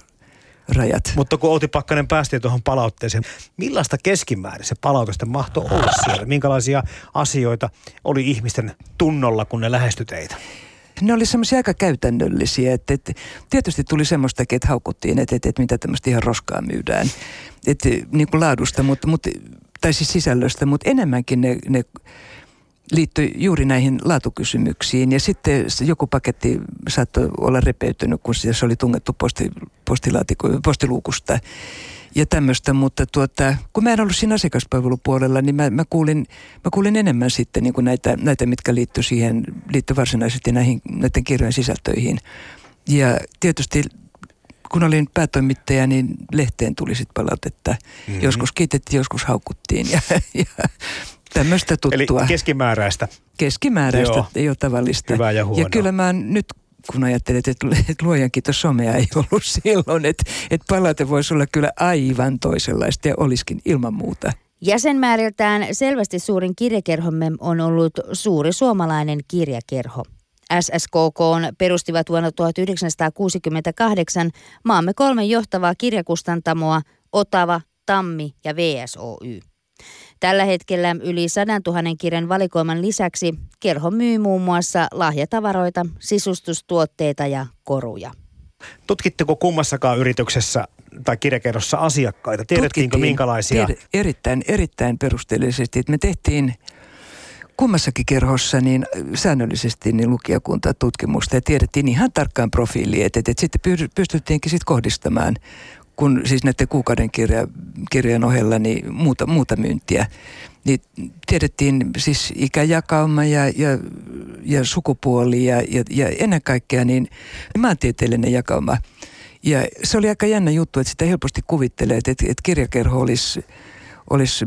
rajat. Mutta kun Outi Pakkanen päästiin tuohon palautteeseen, millaista keskimäärin se palautusten mahtoi olla siellä? Minkälaisia asioita oli ihmisten tunnolla, kun ne lähestyi teitä? Ne oli semmoisia aika käytännöllisiä, että, että tietysti tuli semmoistakin, että haukuttiin, että, että, että mitä tämmöistä ihan roskaa myydään, että, niin kuin laadusta, mutta, mutta, tai siis sisällöstä, mutta enemmänkin ne, ne liittyi juuri näihin laatukysymyksiin. Ja sitten joku paketti saattoi olla repeytynyt, kun se oli tungettu posti, postiluukusta ja tämmöistä, mutta tuota, kun mä en ollut siinä asiakaspalvelupuolella, niin mä, mä, kuulin, mä kuulin enemmän sitten niin kuin näitä, näitä, mitkä liittyi siihen, liittyi varsinaisesti näihin, näiden kirjojen sisältöihin. Ja tietysti kun olin päätoimittaja, niin lehteen tuli sitten palautetta. Mm-hmm. Joskus kiitettiin, joskus haukuttiin ja, ja Tämmöistä tuttua. Eli keskimääräistä. Keskimääräistä, Joo. ei ole tavallista. Hyvä ja huono. Ja kyllä mä nyt kun ajattelet, että, luojan kiitos somea ei ollut silloin, että, että palaute voisi olla kyllä aivan toisenlaista ja olisikin ilman muuta. Jäsenmääriltään selvästi suurin kirjakerhomme on ollut suuri suomalainen kirjakerho. SSKK perustivat vuonna 1968 maamme kolme johtavaa kirjakustantamoa, Otava, Tammi ja VSOY. Tällä hetkellä yli 100 000 kirjan valikoiman lisäksi kerho myy muun muassa lahjatavaroita, sisustustuotteita ja koruja. Tutkitteko kummassakaan yrityksessä tai kirjakerrossa asiakkaita? Tiedettiinkö minkälaisia? Tied, erittäin, erittäin perusteellisesti. Että me tehtiin kummassakin kerhossa niin säännöllisesti niin lukijakunta tutkimusta ja tiedettiin ihan tarkkaan profiiliin, että, että sitten pystyttiinkin sitten kohdistamaan kun siis näiden kuukauden kirja, kirjan ohella niin muuta, muuta myyntiä, niin tiedettiin siis ikäjakauma ja, ja, ja sukupuoli ja, ja, ja ennen kaikkea niin maantieteellinen jakauma. Ja se oli aika jännä juttu, että sitä helposti kuvittelee, että, että kirjakerho olisi, olisi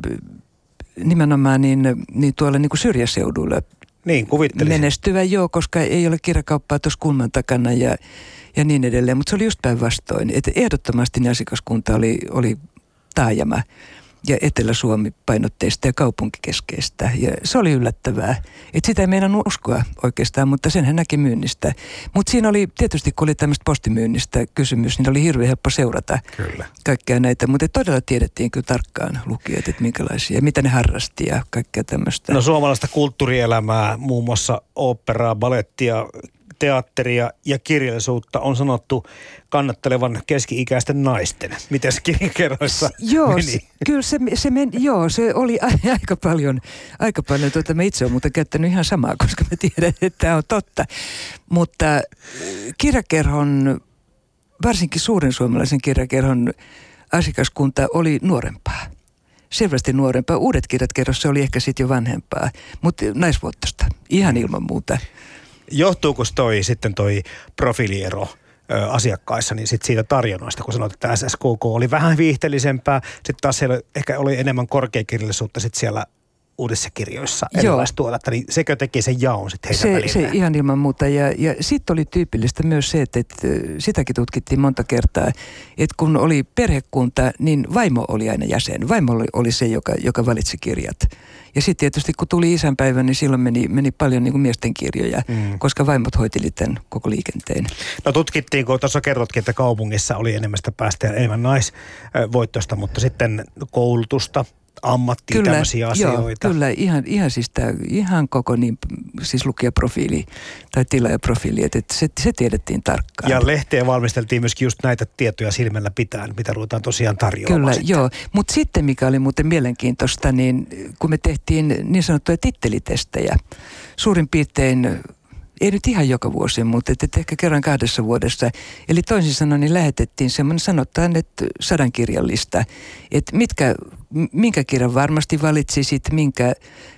nimenomaan niin, niin tuolla niin kuin syrjäseuduilla niin, menestyvä, joo, koska ei ole kirjakauppaa tuossa kulman takana ja, ja niin edelleen. Mutta se oli just päinvastoin, että ehdottomasti niin asiakaskunta oli, oli taajama ja Etelä-Suomi painotteista ja kaupunkikeskeistä. Ja se oli yllättävää. Et sitä ei meidän uskoa oikeastaan, mutta sen hän näki myynnistä. Mutta siinä oli tietysti, kun oli tämmöistä postimyynnistä kysymys, niin oli hirveän helppo seurata kyllä. kaikkea näitä. Mutta todella tiedettiin kyllä tarkkaan lukijat, että minkälaisia, mitä ne harrasti ja kaikkea tämmöistä. No suomalaista kulttuurielämää, muun muassa operaa, balettia, teatteria ja kirjallisuutta on sanottu kannattelevan keski-ikäisten naisten. Miten kirjakerroissa joo, meni? Kyllä se, se meni, joo, se oli aika paljon, aika paljon tuota, mä itse olen muuten käyttänyt ihan samaa, koska mä tiedän, että tämä on totta. Mutta kirjakerhon, varsinkin suuren suomalaisen kirjakerhon asiakaskunta oli nuorempaa selvästi nuorempaa. Uudet kirjat kerrossa oli ehkä sitten jo vanhempaa, mutta naisvuotosta, ihan ilman muuta. Johtuuko toi sitten toi profiiliero asiakkaissa, niin sit siitä tarjonnoista, kun sanoit, että SSKK oli vähän viihteellisempää, sitten taas siellä ehkä oli enemmän korkeakirjallisuutta sit siellä uudessa kirjoissa erilaista tuotetta, niin sekö teki sen jaon sitten heidän se, välillä? se ihan ilman muuta. Ja, ja sitten oli tyypillistä myös se, että, että sitäkin tutkittiin monta kertaa, että kun oli perhekunta, niin vaimo oli aina jäsen. Vaimo oli, oli se, joka, joka valitsi kirjat. Ja sitten tietysti kun tuli isänpäivä, niin silloin meni, meni paljon niin kuin miesten kirjoja, mm. koska vaimot hoiteli tämän koko liikenteen. No tutkittiin, kun tuossa kerrotkin, että kaupungissa oli enemmän sitä päästä ja enemmän naisvoittosta, mutta sitten koulutusta, ammattia, kyllä, tämmöisiä asioita. Joo, kyllä, ihan, ihan, siis tää, ihan koko niin, siis lukijaprofiili tai tilaajaprofiili, että se, se tiedettiin tarkkaan. Ja lehteen valmisteltiin myöskin just näitä tietoja silmällä pitäen, mitä ruvetaan tosiaan tarjoamaan Kyllä, sitten. joo. Mutta sitten mikä oli muuten mielenkiintoista, niin kun me tehtiin niin sanottuja tittelitestejä, suurin piirtein ei nyt ihan joka vuosi, mutta et, et ehkä kerran kahdessa vuodessa. Eli toisin sanoen niin lähetettiin semmoinen, sanotaan, että sadan kirjallista, että mitkä, minkä kirjan varmasti valitsisit, minkä,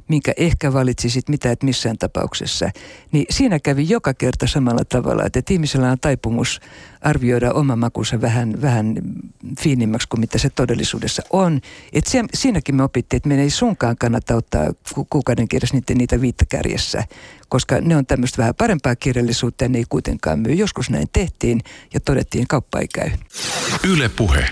minkä ehkä valitsisit, mitä et missään tapauksessa. Niin siinä kävi joka kerta samalla tavalla, että, että ihmisellä on taipumus arvioida oma makunsa vähän, vähän fiinimmäksi kuin mitä se todellisuudessa on. Et se, siinäkin me opittiin, että meidän ei sunkaan kannata ottaa ku, kuukauden kirjassa niitä, niitä viittä kärjessä, koska ne on tämmöistä vähän parempaa kirjallisuutta ja ne ei kuitenkaan myy. Joskus näin tehtiin ja todettiin, kauppa ei käy. Yle Puhe.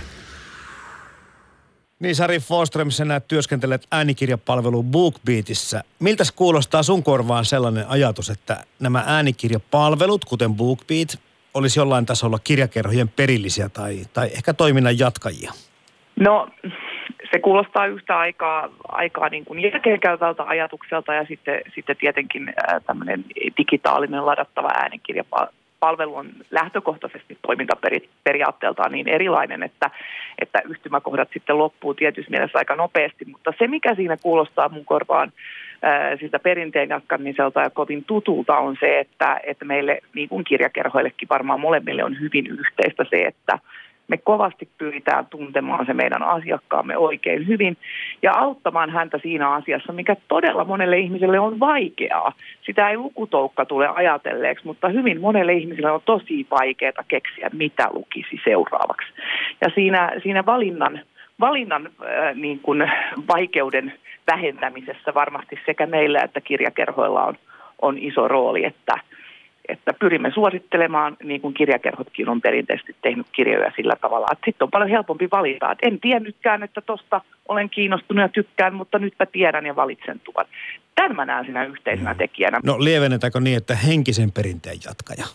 Niin Sari Foström, sinä työskentelet äänikirjapalvelu BookBeatissä. Miltä kuulostaa sun korvaan sellainen ajatus, että nämä äänikirjapalvelut, kuten BookBeat, olisi jollain tasolla kirjakerhojen perillisiä tai, tai ehkä toiminnan jatkajia? No se kuulostaa yhtä aikaa, aikaa niin kuin järkeenkäyvältä ajatukselta ja sitten, sitten tietenkin tämmöinen digitaalinen ladattava äänikirjapalvelu on lähtökohtaisesti toimintaperiaatteeltaan niin erilainen, että, että yhtymäkohdat sitten loppuu tietysti mielessä aika nopeasti, mutta se mikä siinä kuulostaa mun korvaan siltä perinteen jatkamiselta ja kovin tutulta on se, että, että meille niin kuin kirjakerhoillekin varmaan molemmille on hyvin yhteistä se, että me kovasti pyritään tuntemaan se meidän asiakkaamme oikein hyvin ja auttamaan häntä siinä asiassa, mikä todella monelle ihmiselle on vaikeaa. Sitä ei lukutoukka tule ajatelleeksi, mutta hyvin monelle ihmiselle on tosi vaikeaa keksiä, mitä lukisi seuraavaksi. Ja siinä, siinä valinnan, valinnan äh, niin kuin vaikeuden vähentämisessä varmasti sekä meillä että kirjakerhoilla on, on iso rooli, että, että pyrimme suosittelemaan, niin kuin kirjakerhotkin on perinteisesti tehnyt kirjoja sillä tavalla, että sitten on paljon helpompi valita. Että en tiennytkään, että tosta olen kiinnostunut ja tykkään, mutta nytpä tiedän ja valitsen tuon. Tämän mä näen siinä yhteisenä tekijänä. No lievennetäänkö niin, että henkisen perinteen jatkaja?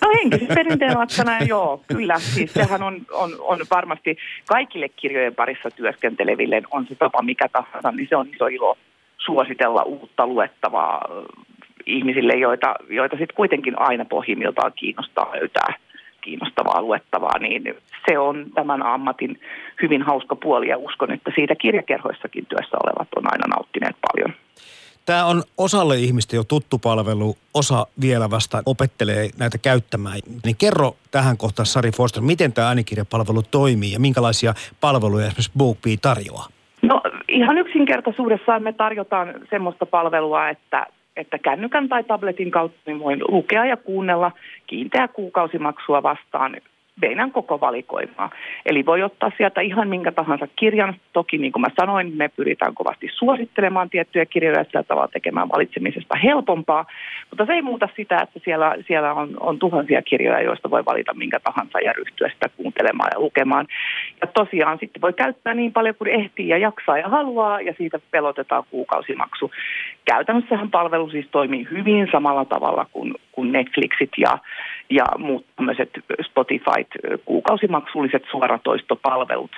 No henkisen perinteen matkana, joo, kyllä. Siis sehän on, on, on varmasti kaikille kirjojen parissa työskenteleville on se tapa mikä tahansa, niin se on iso ilo suositella uutta luettavaa ihmisille, joita, joita sitten kuitenkin aina pohjimmiltaan kiinnostaa löytää kiinnostavaa luettavaa, niin se on tämän ammatin hyvin hauska puoli ja uskon, että siitä kirjakerhoissakin työssä olevat on aina nauttineet paljon. Tämä on osalle ihmistä jo tuttu palvelu, osa vielä vasta opettelee näitä käyttämään. Niin kerro tähän kohtaan Sari Foster, miten tämä äänikirjapalvelu toimii ja minkälaisia palveluja esimerkiksi BookBee tarjoaa? No ihan yksinkertaisuudessaan me tarjotaan semmoista palvelua, että että kännykän tai tabletin kautta niin voin lukea ja kuunnella kiinteä kuukausimaksua vastaan meidän koko valikoimaa. Eli voi ottaa sieltä ihan minkä tahansa kirjan. Toki niin kuin mä sanoin, me pyritään kovasti suosittelemaan tiettyjä kirjoja ja sillä tavalla tekemään valitsemisesta helpompaa. Mutta se ei muuta sitä, että siellä, siellä on, on tuhansia kirjoja, joista voi valita minkä tahansa ja ryhtyä sitä kuuntelemaan ja lukemaan. Ja tosiaan sitten voi käyttää niin paljon kuin ehtii ja jaksaa ja haluaa ja siitä pelotetaan kuukausimaksu. Käytännössähän palvelu siis toimii hyvin samalla tavalla kuin, kuin Netflixit ja, ja muut tämmöiset Spotify kuukausimaksulliset suoratoistopalvelut.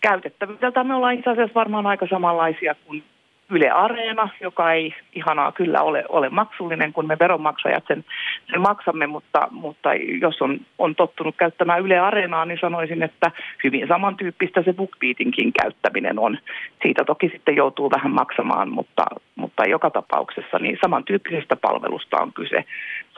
Käytettävyydeltä me ollaan itse asiassa varmaan aika samanlaisia kuin Yle Areena, joka ei ihanaa kyllä ole, ole maksullinen, kun me veronmaksajat sen, sen maksamme, mutta, mutta jos on, on tottunut käyttämään Yle Areenaa, niin sanoisin, että hyvin samantyyppistä se BookBeatinkin käyttäminen on. Siitä toki sitten joutuu vähän maksamaan, mutta, mutta joka tapauksessa niin samantyyppisestä palvelusta on kyse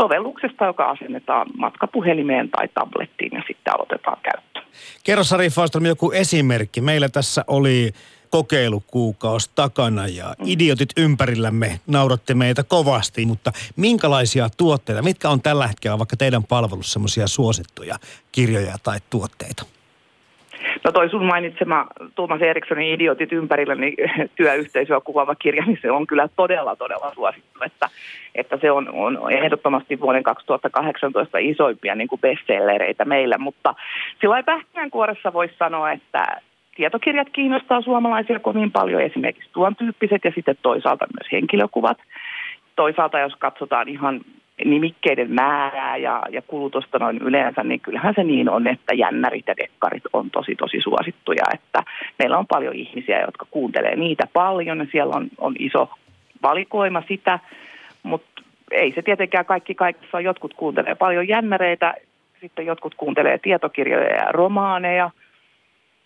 sovelluksesta, joka asennetaan matkapuhelimeen tai tablettiin ja sitten aloitetaan käyttö. Kerro Sari Faustelmi joku esimerkki. Meillä tässä oli kokeilukuukausi takana ja idiotit ympärillämme nauratte meitä kovasti, mutta minkälaisia tuotteita, mitkä on tällä hetkellä vaikka teidän palvelussa semmoisia suosittuja kirjoja tai tuotteita? No toi sun mainitsema Tuomas Erikssonin idiotit ympärillä, niin työyhteisöä kuvaava kirja, niin se on kyllä todella, todella suosittu, että, että se on, on ehdottomasti vuoden 2018 isoimpia niin kuin bestsellereitä meillä, mutta sillä pähkinänkuoressa voisi sanoa, että tietokirjat kiinnostaa suomalaisia kovin paljon, esimerkiksi tuon tyyppiset ja sitten toisaalta myös henkilökuvat. Toisaalta jos katsotaan ihan nimikkeiden määrää ja, ja kulutusta noin yleensä, niin kyllähän se niin on, että jännärit ja dekkarit on tosi tosi suosittuja, että meillä on paljon ihmisiä, jotka kuuntelee niitä paljon ja siellä on, on iso valikoima sitä, mutta ei se tietenkään kaikki kaikessa, jotkut kuuntelee paljon jännäreitä, sitten jotkut kuuntelee tietokirjoja ja romaaneja –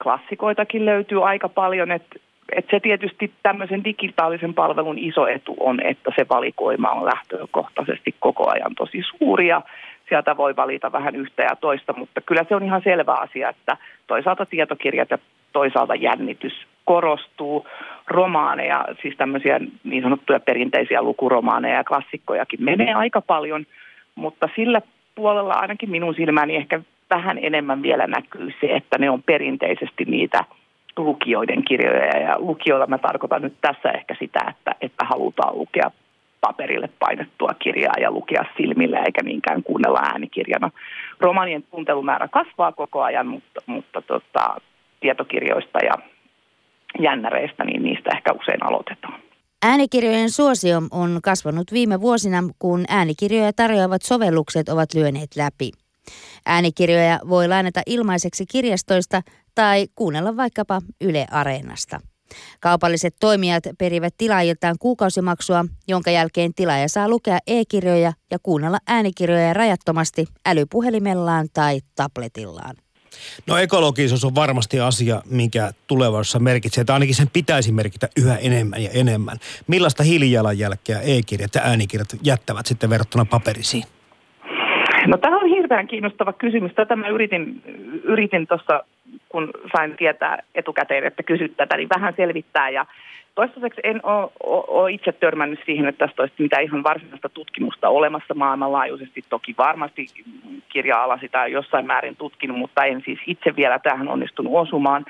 klassikoitakin löytyy aika paljon, että et se tietysti tämmöisen digitaalisen palvelun iso etu on, että se valikoima on lähtökohtaisesti koko ajan tosi suuri ja sieltä voi valita vähän yhtä ja toista, mutta kyllä se on ihan selvä asia, että toisaalta tietokirjat ja toisaalta jännitys korostuu. Romaaneja, siis tämmöisiä niin sanottuja perinteisiä lukuromaaneja ja klassikkojakin menee aika paljon, mutta sillä puolella ainakin minun silmäni ehkä vähän enemmän vielä näkyy se, että ne on perinteisesti niitä lukijoiden kirjoja. Ja lukijoilla mä tarkoitan nyt tässä ehkä sitä, että, että halutaan lukea paperille painettua kirjaa ja lukea silmillä eikä niinkään kuunnella äänikirjana. Romanien tuntelumäärä kasvaa koko ajan, mutta, mutta tota, tietokirjoista ja jännäreistä, niin niistä ehkä usein aloitetaan. Äänikirjojen suosio on kasvanut viime vuosina, kun äänikirjoja tarjoavat sovellukset ovat lyöneet läpi. Äänikirjoja voi lainata ilmaiseksi kirjastoista tai kuunnella vaikkapa Yle Areenasta. Kaupalliset toimijat perivät tilaajiltaan kuukausimaksua, jonka jälkeen tilaaja saa lukea e-kirjoja ja kuunnella äänikirjoja rajattomasti älypuhelimellaan tai tabletillaan. No ekologisuus on varmasti asia, minkä tulevaisuudessa merkitsee, että ainakin sen pitäisi merkitä yhä enemmän ja enemmän. Millaista hiilijalanjälkeä e-kirjat ja äänikirjat jättävät sitten verrattuna paperisiin? No tämä on hirveän kiinnostava kysymys. Tätä mä yritin, yritin tuossa, kun sain tietää etukäteen, että kysyt tätä, niin vähän selvittää. Ja toistaiseksi en ole, itse törmännyt siihen, että tästä olisi mitään ihan varsinaista tutkimusta olemassa maailmanlaajuisesti. Toki varmasti kirja-ala sitä jossain määrin tutkinut, mutta en siis itse vielä tähän onnistunut osumaan.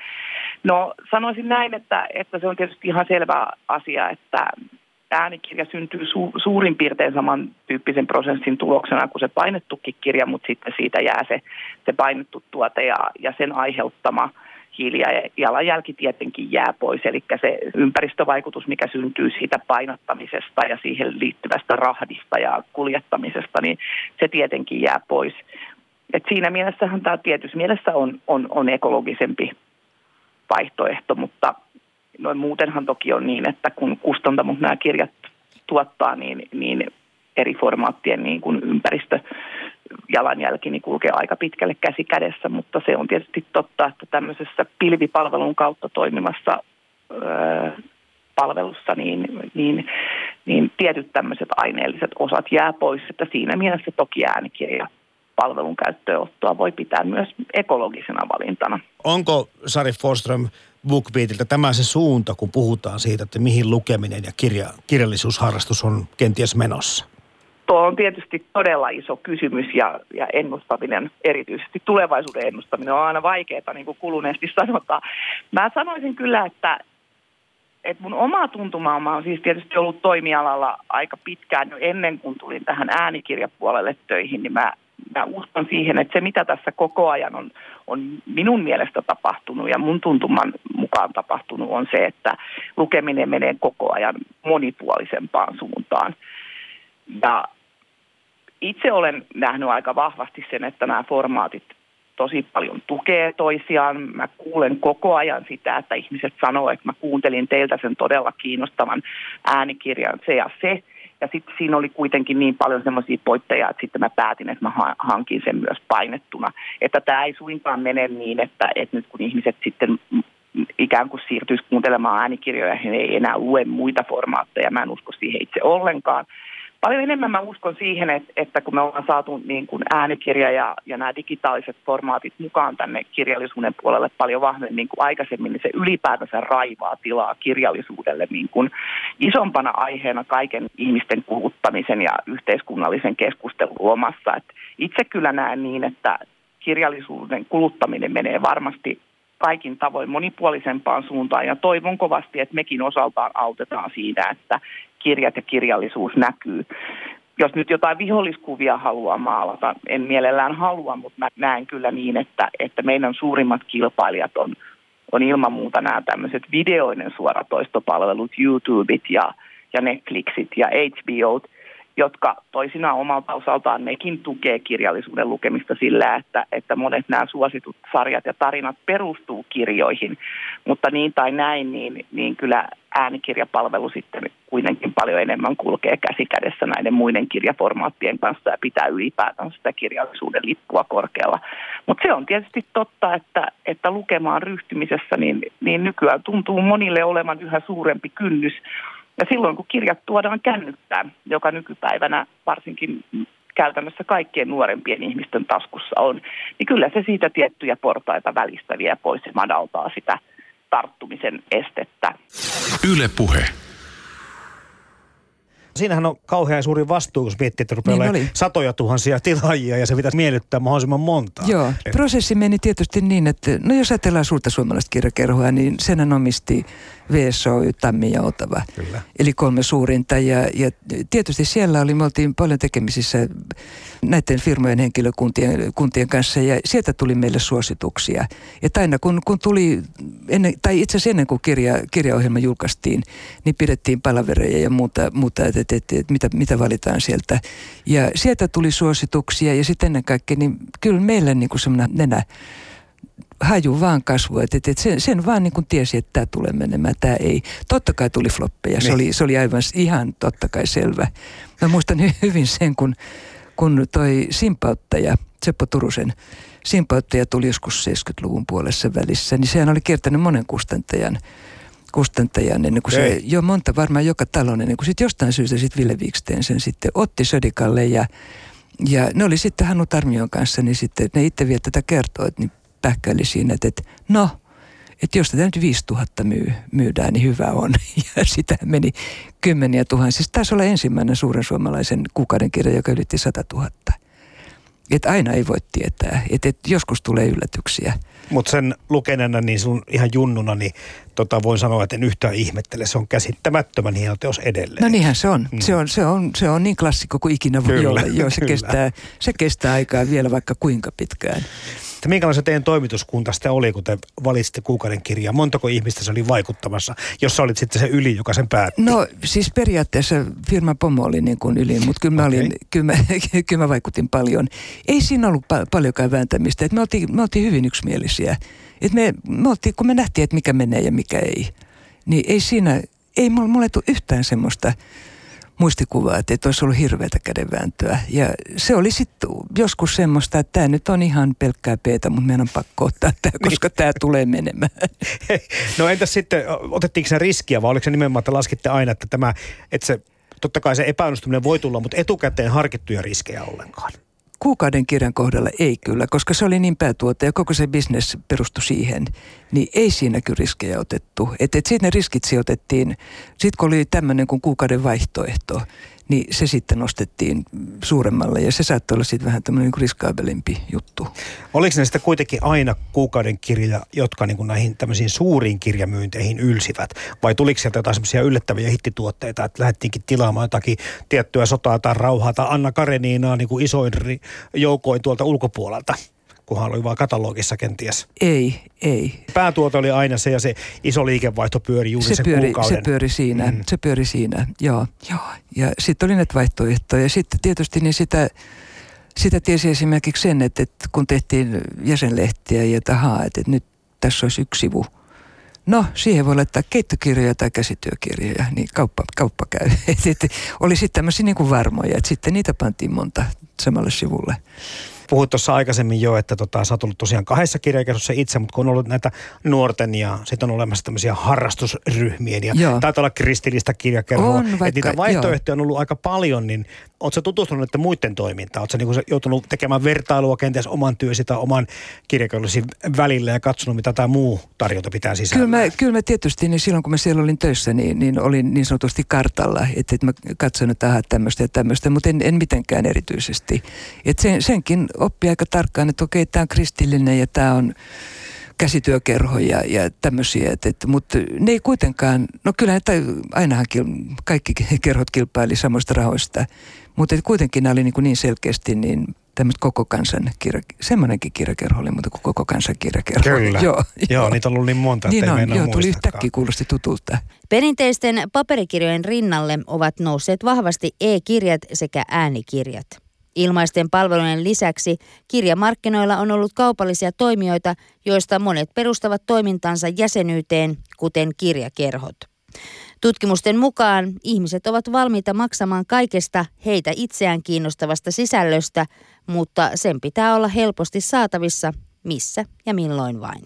No sanoisin näin, että, että se on tietysti ihan selvä asia, että äänikirja syntyy su- suurin piirtein samantyyppisen prosessin tuloksena kuin se painettukin kirja, mutta sitten siitä jää se, se painettu tuote ja, ja sen aiheuttama hiili ja jalanjälki tietenkin jää pois, eli se ympäristövaikutus, mikä syntyy siitä painottamisesta ja siihen liittyvästä rahdista ja kuljettamisesta, niin se tietenkin jää pois. Et siinä mielessähän tämä tietyssä mielessä on, on, on ekologisempi vaihtoehto, mutta noin muutenhan toki on niin, että kun kustantamot nämä kirjat tuottaa, niin, niin eri formaattien niin kuin ympäristö jalanjälki niin kulkee aika pitkälle käsi kädessä, mutta se on tietysti totta, että tämmöisessä pilvipalvelun kautta toimimassa öö, palvelussa, niin, niin, niin tietyt tämmöiset aineelliset osat jää pois, että siinä mielessä toki äänikirja palvelun käyttöönottoa voi pitää myös ekologisena valintana. Onko Sari Forström BookBeatiltä tämä se suunta, kun puhutaan siitä, että mihin lukeminen ja kirja, kirjallisuusharrastus on kenties menossa? Tuo on tietysti todella iso kysymys ja, ja ennustaminen, erityisesti tulevaisuuden ennustaminen on aina vaikeaa, niin kuin kuluneesti sanotaan. Mä sanoisin kyllä, että, että mun oma tuntuma on siis tietysti ollut toimialalla aika pitkään jo ennen kuin tulin tähän äänikirjapuolelle töihin, niin mä mä uskon siihen, että se mitä tässä koko ajan on, on minun mielestä tapahtunut ja mun tuntuman mukaan tapahtunut on se, että lukeminen menee koko ajan monipuolisempaan suuntaan. Ja itse olen nähnyt aika vahvasti sen, että nämä formaatit tosi paljon tukee toisiaan. Mä kuulen koko ajan sitä, että ihmiset sanoo, että mä kuuntelin teiltä sen todella kiinnostavan äänikirjan se ja se. Ja sitten siinä oli kuitenkin niin paljon semmoisia poitteja, että sitten mä päätin, että mä hankin sen myös painettuna. Että tämä ei suinkaan mene niin, että, että nyt kun ihmiset sitten ikään kuin siirtyisi kuuntelemaan äänikirjoja, he ei enää lue muita formaatteja. Mä en usko siihen itse ollenkaan paljon enemmän mä uskon siihen, että, että kun me ollaan saatu niin kuin äänikirja ja, ja nämä digitaaliset formaatit mukaan tänne kirjallisuuden puolelle paljon vahvemmin niin kuin aikaisemmin, niin se ylipäätänsä raivaa tilaa kirjallisuudelle niin kuin isompana aiheena kaiken ihmisten kuluttamisen ja yhteiskunnallisen keskustelun omassa. Et itse kyllä näen niin, että kirjallisuuden kuluttaminen menee varmasti kaikin tavoin monipuolisempaan suuntaan ja toivon kovasti, että mekin osaltaan autetaan siinä, että kirjat ja kirjallisuus näkyy. Jos nyt jotain viholliskuvia haluaa maalata, en mielellään halua, mutta mä näen kyllä niin, että, että meidän suurimmat kilpailijat on, on ilman muuta nämä tämmöiset videoinen suoratoistopalvelut, YouTubeit ja, ja Netflixit ja HBOt, jotka toisinaan omalta osaltaan nekin tukee kirjallisuuden lukemista sillä, että, että monet nämä suositut sarjat ja tarinat perustuu kirjoihin. Mutta niin tai näin, niin, niin kyllä äänikirjapalvelu sitten kuitenkin paljon enemmän kulkee käsi kädessä näiden muiden kirjaformaattien kanssa ja pitää ylipäätään sitä kirjallisuuden lippua korkealla. Mutta se on tietysti totta, että, että lukemaan ryhtymisessä niin, niin nykyään tuntuu monille olevan yhä suurempi kynnys ja silloin kun kirjat tuodaan kännykkään, joka nykypäivänä varsinkin käytännössä kaikkien nuorempien ihmisten taskussa on, niin kyllä se siitä tiettyjä portaita välistä vie pois ja madaltaa sitä tarttumisen estettä. Yle puhe. Siinähän on kauhean suuri vastuu, jos miettii, että rupeaa niin satoja tuhansia tilaajia ja se pitäisi miellyttää mahdollisimman monta. Joo, prosessi meni tietysti niin, että no jos ajatellaan suurta suomalaista kirjakerhoa, niin sen omisti VSO, Tammi ja Otava. Kyllä. Eli kolme suurinta. Ja, ja tietysti siellä oli, me oltiin paljon tekemisissä näiden firmojen henkilökuntien kuntien kanssa ja sieltä tuli meille suosituksia. Ja aina kun, kun tuli, ennen, tai itse asiassa ennen kuin kirja, kirjaohjelma julkaistiin, niin pidettiin palavereja ja muuta, muuta että, että, että, että mitä, mitä valitaan sieltä. Ja sieltä tuli suosituksia ja sitten ennen kaikkea, niin kyllä meille niin kuin semmoinen nenä haju vaan kasvoi, että, että sen, sen vaan niin kuin tiesi, että tämä tulee menemään, tämä ei. Totta kai tuli floppeja, se niin. oli, se oli aivan ihan totta kai selvä. Mä muistan hyvin sen, kun, kun toi simpauttaja, Seppo Turusen simpauttaja tuli joskus 70-luvun puolessa välissä, niin sehän oli kiertänyt monen kustantajan kustantajan ennen kuin se, jo monta varmaan joka talon ennen kuin sitten jostain syystä sitten Ville Wiksten sen sitten otti Södikalle ja ja ne oli sitten Hannu Tarmion kanssa, niin sitten ne itse vielä tätä kertoo, niin pähkäili siinä, että, että no, että jos tätä nyt 5000 myy, myydään, niin hyvä on. Ja sitä meni kymmeniä tuhansia. Siis taisi olla ensimmäinen suuren suomalaisen kuukauden kirja, joka ylitti 100 000. Että aina ei voi tietää, että et joskus tulee yllätyksiä. Mutta sen lukeneena, niin sun ihan junnuna, niin tota voin sanoa, että en yhtään ihmettele. Se on käsittämättömän hieno teos edelleen. No niinhän se on. Mm. Se, on, se, on se on niin klassikko kuin ikinä voi kyllä, olla. Joo, se, kestää, se kestää aikaa vielä vaikka kuinka pitkään. Että minkälainen teidän toimituskunta sitten oli, kun te valitsitte kuukauden kirjaa? Montako ihmistä se oli vaikuttamassa, jos sä olit sitten se yli, joka sen päätti? No siis periaatteessa firma Pomo oli niin kuin yli, mutta kyllä mä, Okei. olin, kyllä mä, kyllä mä vaikutin paljon. Ei siinä ollut pa- paljonkaan vääntämistä. Et me, oltiin, me oltiin hyvin yksimielisiä. Et me, me oltiin, kun me nähtiin, että mikä menee ja mikä ei, niin ei siinä, ei mulle, mulle tule yhtään semmoista muistikuvaa, että, että olisi ollut hirveätä kädenvääntöä. Ja se oli sitten joskus semmoista, että tämä nyt on ihan pelkkää peetä, mutta meidän on pakko ottaa tämä, koska tämä tulee menemään. No entäs sitten, otettiinko se riskiä vai oliko se nimenomaan, että laskitte aina, että tämä, että se, totta kai se epäonnistuminen voi tulla, mutta etukäteen harkittuja riskejä ollenkaan? Kuukauden kirjan kohdalla ei kyllä, koska se oli niin päätuote ja koko se bisnes perustui siihen, niin ei siinä kyllä riskejä otettu. Että et siitä ne riskit sijoitettiin, sitten kun oli tämmöinen kuin kuukauden vaihtoehto, niin se sitten nostettiin suuremmalle ja se saattoi olla sitten vähän tämmöinen niin riskaabelimpi juttu. Oliko ne sitten kuitenkin aina kuukauden kirja, jotka niin näihin tämmöisiin suuriin kirjamyynteihin ylsivät? Vai tuliko sieltä jotain semmoisia yllättäviä hittituotteita, että lähdettiinkin tilaamaan jotakin tiettyä sotaa tai rauhaa tai Anna Kareniinaa niin kuin isoin joukoin tuolta ulkopuolelta? Kunhan oli vaan katalogissa kenties. Ei, ei. Päätuote oli aina se ja se iso liikevaihto pyöri juuri se sen pyöri, kuukauden. se pyöri siinä, Mm. se pyöri siinä, joo. joo. Ja sitten oli näitä vaihtoehtoja. Ja sitten tietysti niin sitä, sitä tiesi esimerkiksi sen, että, että kun tehtiin jäsenlehtiä ja että, ahaa, että, että nyt tässä olisi yksi sivu. No, siihen voi laittaa keittokirjoja tai käsityökirjoja, niin kauppa, kauppa käy. Et, et, oli sitten tämmöisiä niin kuin varmoja, että sitten niitä pantiin monta samalle sivulle. Puhuit tuossa aikaisemmin jo, että tota, sä oot ollut tosiaan kahdessa kirjakerhossa itse, mutta kun on ollut näitä nuorten ja sitten on olemassa tämmöisiä harrastusryhmiä ja Joo. taitaa olla kristillistä kirjakerhoa. On, että vaikka- niitä vaihtoehtoja on ollut aika paljon, niin ootko sä tutustunut näiden muiden toimintaan? Ootko sä niinku joutunut tekemään vertailua kenties oman työsi tai oman kirjakerhosi välillä ja katsonut, mitä tämä muu tarjota pitää sisällä? Kyllä mä, kyllä mä tietysti, niin silloin kun mä siellä olin töissä, niin, niin olin niin sanotusti kartalla, että, että mä katsoin, että aha, tämmöistä ja tämmöistä, mutta en, en mitenkään erityisesti. Et sen, senkin oppi aika tarkkaan, että okei, tämä on kristillinen ja tämä on käsityökerho ja, ja tämmöisiä, et, et, mutta ne ei kuitenkaan, no kyllähän tai ainahan kil, kaikki kerhot kilpaili samoista rahoista, mutta et kuitenkin nämä oli niin, kuin niin selkeästi niin tämmöistä koko kansan kirja, semmoinenkin kirjakerho oli, mutta kuin koko kansan kirjakerho. Kyllä. joo, Joo, niitä on ollut niin monta, että niin ei on, joo, tuli yhtäkkiä kuulosti tutulta. Perinteisten paperikirjojen rinnalle ovat nousseet vahvasti e-kirjat sekä äänikirjat. Ilmaisten palvelujen lisäksi kirjamarkkinoilla on ollut kaupallisia toimijoita, joista monet perustavat toimintansa jäsenyyteen, kuten kirjakerhot. Tutkimusten mukaan ihmiset ovat valmiita maksamaan kaikesta heitä itseään kiinnostavasta sisällöstä, mutta sen pitää olla helposti saatavissa missä ja milloin vain.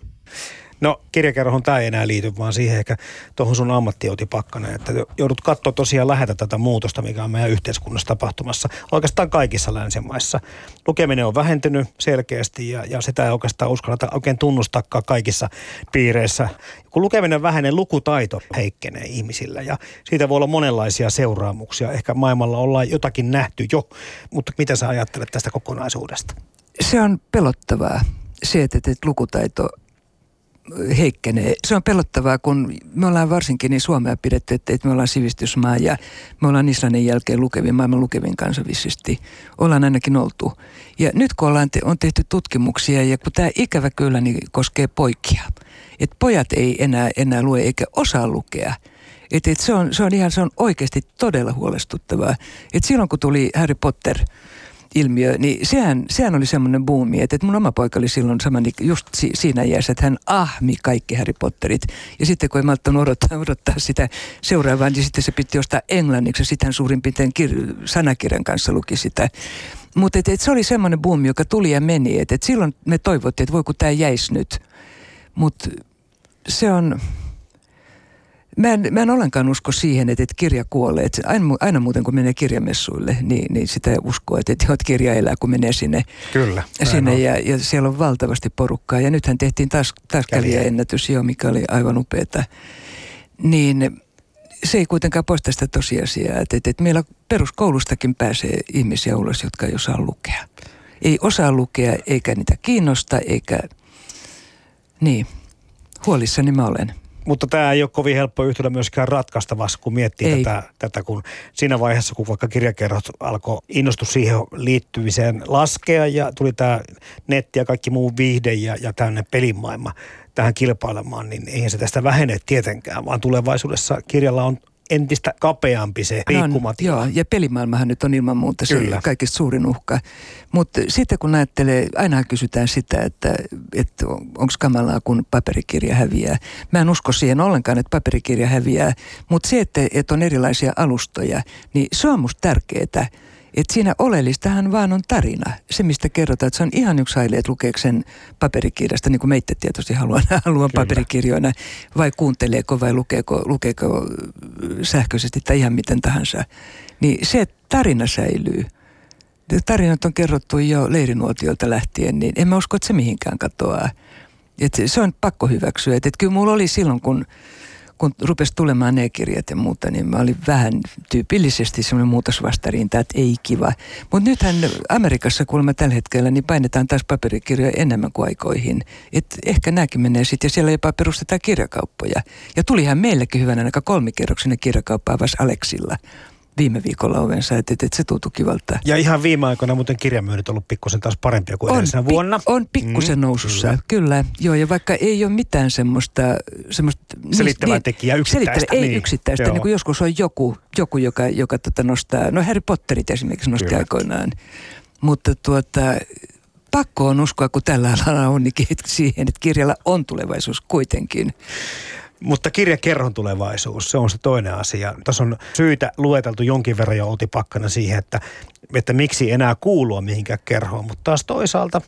No kirjakerhoon tämä ei enää liity, vaan siihen ehkä tuohon sun ammattioti että joudut katsoa tosiaan lähetä tätä muutosta, mikä on meidän yhteiskunnassa tapahtumassa. Oikeastaan kaikissa länsimaissa. Lukeminen on vähentynyt selkeästi ja, ja sitä ei oikeastaan uskalleta oikein tunnustakaan kaikissa piireissä. Kun lukeminen vähenee, lukutaito heikkenee ihmisillä ja siitä voi olla monenlaisia seuraamuksia. Ehkä maailmalla ollaan jotakin nähty jo, mutta mitä sä ajattelet tästä kokonaisuudesta? Se on pelottavaa, se, että lukutaito heikkenee. Se on pelottavaa, kun me ollaan varsinkin niin Suomea pidetty, että, me ollaan sivistysmaa ja me ollaan Islannin jälkeen lukevin, maailman lukevin kansainvälisesti. Ollaan ainakin oltu. Ja nyt kun ollaan te, on tehty tutkimuksia ja kun tämä ikävä kyllä niin koskee poikia, että pojat ei enää, enää lue eikä osaa lukea. Et, et se, on, se on ihan se on oikeasti todella huolestuttavaa. Et silloin kun tuli Harry Potter – ilmiö, niin sehän, sehän oli semmoinen buumi, että, että mun oma poika oli silloin saman just si, siinä iässä, että hän ahmi kaikki Harry Potterit. Ja sitten kun ei malttanut odottaa, odottaa sitä seuraavaa, niin sitten se piti ostaa englanniksi ja sitten hän suurin piirtein kir- sanakirjan kanssa luki sitä. Mutta et, et se oli semmoinen buumi, joka tuli ja meni. Että et silloin me toivottiin, että voi kun tämä jäisi nyt. Mutta se on, Mä en, mä en ollenkaan usko siihen, että, että kirja kuolee. Että aina, aina muuten kun menee kirjamessuille, niin, niin sitä uskoo, että, että, kirja elää, kun menee sinne, Kyllä. sinne on. ja, ja siellä on valtavasti porukkaa. Ja nythän tehtiin taas, taas Kävijä. kävijäennätys, jo, mikä oli aivan upeata. Niin se ei kuitenkaan poista sitä tosiasiaa, että, että, että meillä peruskoulustakin pääsee ihmisiä ulos, jotka ei osaa lukea. Ei osaa lukea, eikä niitä kiinnosta, eikä... Niin, huolissani mä olen. Mutta tämä ei ole kovin helppo yhtälö myöskään ratkaistavassa, kun miettii tätä, tätä, kun siinä vaiheessa, kun vaikka kirjakerrot alkoi innostus siihen liittymiseen laskea ja tuli tämä netti ja kaikki muu viihde ja, ja tämmöinen pelimaailma tähän kilpailemaan, niin eihän se tästä vähene tietenkään, vaan tulevaisuudessa kirjalla on entistä kapeampi se liikkumatila. Joo, ja pelimaailmahan nyt on ilman muuta se Kyllä. kaikista suurin uhka. Mutta sitten kun ajattelee, aina kysytään sitä, että, että onko kamalaa, kun paperikirja häviää. Mä en usko siihen ollenkaan, että paperikirja häviää, mutta se, että, että on erilaisia alustoja, niin se on musta tärkeää että siinä oleellistahan vaan on tarina. Se, mistä kerrotaan, että se on ihan yksi haile, että lukeeko sen paperikirjasta, niin kuin meitä tietysti haluan, haluan paperikirjoina, vai kuunteleeko vai lukeeko, lukeeko sähköisesti tai ihan miten tahansa. Niin se, että tarina säilyy. Tarinat on kerrottu jo leirinuotiolta lähtien, niin en mä usko, että se mihinkään katoaa. Et se on pakko hyväksyä. Et, et kyllä mulla oli silloin, kun kun rupesi tulemaan ne kirjat ja muuta, niin mä olin vähän tyypillisesti semmoinen muutosvastarinta, että ei kiva. Mutta nythän Amerikassa kuulemma tällä hetkellä niin painetaan taas paperikirjoja enemmän kuin aikoihin. Et ehkä nämäkin menee sitten ja siellä jopa perustetaan kirjakauppoja. Ja tulihan meillekin hyvänä aika kolmikerroksinen kirjakauppa avasi Aleksilla viime viikolla ovensa, että, että, se tuntui kivalta. Ja ihan viime aikoina muuten kirjamyynnit on ollut pikkusen taas parempia kuin on, edellisenä vuonna. Pi- on pikkusen mm, nousussa, kyllä. kyllä. Joo, ja vaikka ei ole mitään semmoista... semmoista Selittävää niin, tekijää yksittäistä. Selittävä, ei niin. yksittäistä, niin kuin joskus on joku, joku joka, joka tota nostaa, no Harry Potterit esimerkiksi nosti kyllä. aikoinaan. Mutta tuota, pakko on uskoa, kun tällä alalla on, niin siihen, että kirjalla on tulevaisuus kuitenkin. Mutta kirjakerhon tulevaisuus, se on se toinen asia. Tässä on syitä lueteltu jonkin verran jo Outi Pakkana siihen, että, että miksi enää kuulua mihinkään kerhoon. Mutta taas toisaalta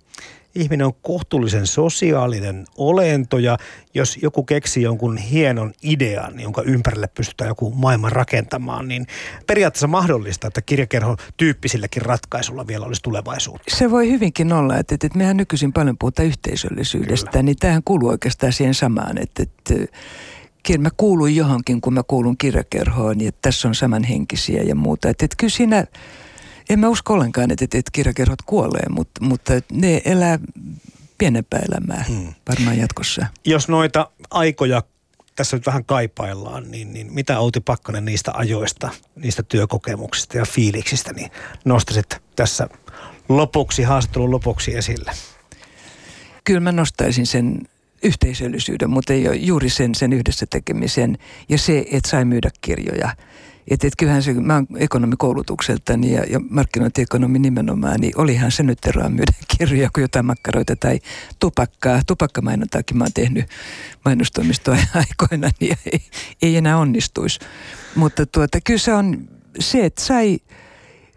ihminen on kohtuullisen sosiaalinen olento ja jos joku keksii jonkun hienon idean, jonka ympärille pystytään joku maailman rakentamaan, niin periaatteessa mahdollista, että kirjakerhon tyyppisilläkin ratkaisulla vielä olisi tulevaisuutta. Se voi hyvinkin olla, että, että mehän nykyisin paljon puhutaan yhteisöllisyydestä, Kyllä. niin tähän kuuluu oikeastaan siihen samaan, että, että mä kuulun johonkin, kun mä kuulun kirjakerhoon, niin että tässä on samanhenkisiä ja muuta. Että, että kyllä siinä en mä usko ollenkaan, että, että kirjakerhot kuolee, mutta, mutta ne elää pienempää elämää hmm. varmaan jatkossa. Jos noita aikoja tässä nyt vähän kaipaillaan, niin, niin mitä Outi Pakkanen niistä ajoista, niistä työkokemuksista ja fiiliksistä, niin nostaisit tässä lopuksi, haastattelun lopuksi esille? Kyllä mä nostaisin sen yhteisöllisyyden, mutta ei ole juuri sen, sen yhdessä tekemisen ja se, että sai myydä kirjoja – että et kyllähän se, mä oon ekonomikoulutukseltani ja, ja markkinointiekonomi nimenomaan, niin olihan se nyt eroa myydä kirjoja kuin jotain makkaroita tai tupakkaa. Tupakkamainontaakin mä oon tehnyt mainostoimistoa aikoina, niin ei, ei enää onnistuisi. Mutta tuota, kyllä se on se, että sai,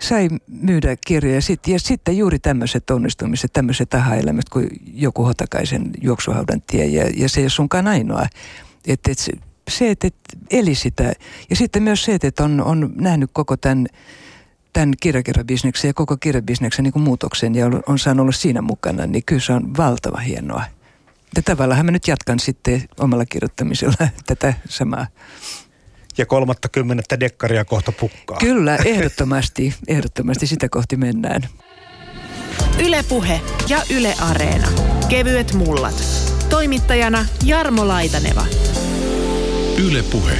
sai myydä kirjoja. Sit, ja sitten juuri tämmöiset onnistumiset, tämmöiset aha-elämät kuin joku Hotakaisen juoksuhaudan tie. Ja, ja se ei ole sunkaan ainoa. Että et se, että eli sitä. Ja sitten myös se, että on, on nähnyt koko tämän, tämän kirjakerrabisneksen ja koko kirjabisneksen niin muutoksen ja on, on saanut olla siinä mukana, niin kyllä se on valtava hienoa. Ja tavallaan mä nyt jatkan sitten omalla kirjoittamisella tätä samaa. Ja kolmatta kymmenettä dekkaria kohta pukkaa. Kyllä, ehdottomasti, ehdottomasti sitä kohti mennään. Ylepuhe ja Yle Areena. Kevyet mullat. Toimittajana Jarmo Laitaneva. Yle Puhe.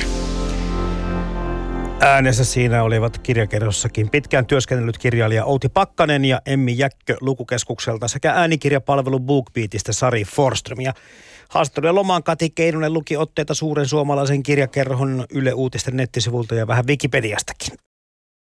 Äänessä siinä olivat kirjakerrossakin pitkään työskennellyt kirjailija Outi Pakkanen ja Emmi Jäkkö lukukeskukselta sekä äänikirjapalvelu BookBeatista Sari Forström. Ja haastattelujen lomaan Kati Keinonen luki otteita suuren suomalaisen kirjakerhon Yle Uutisten nettisivulta ja vähän Wikipediastakin.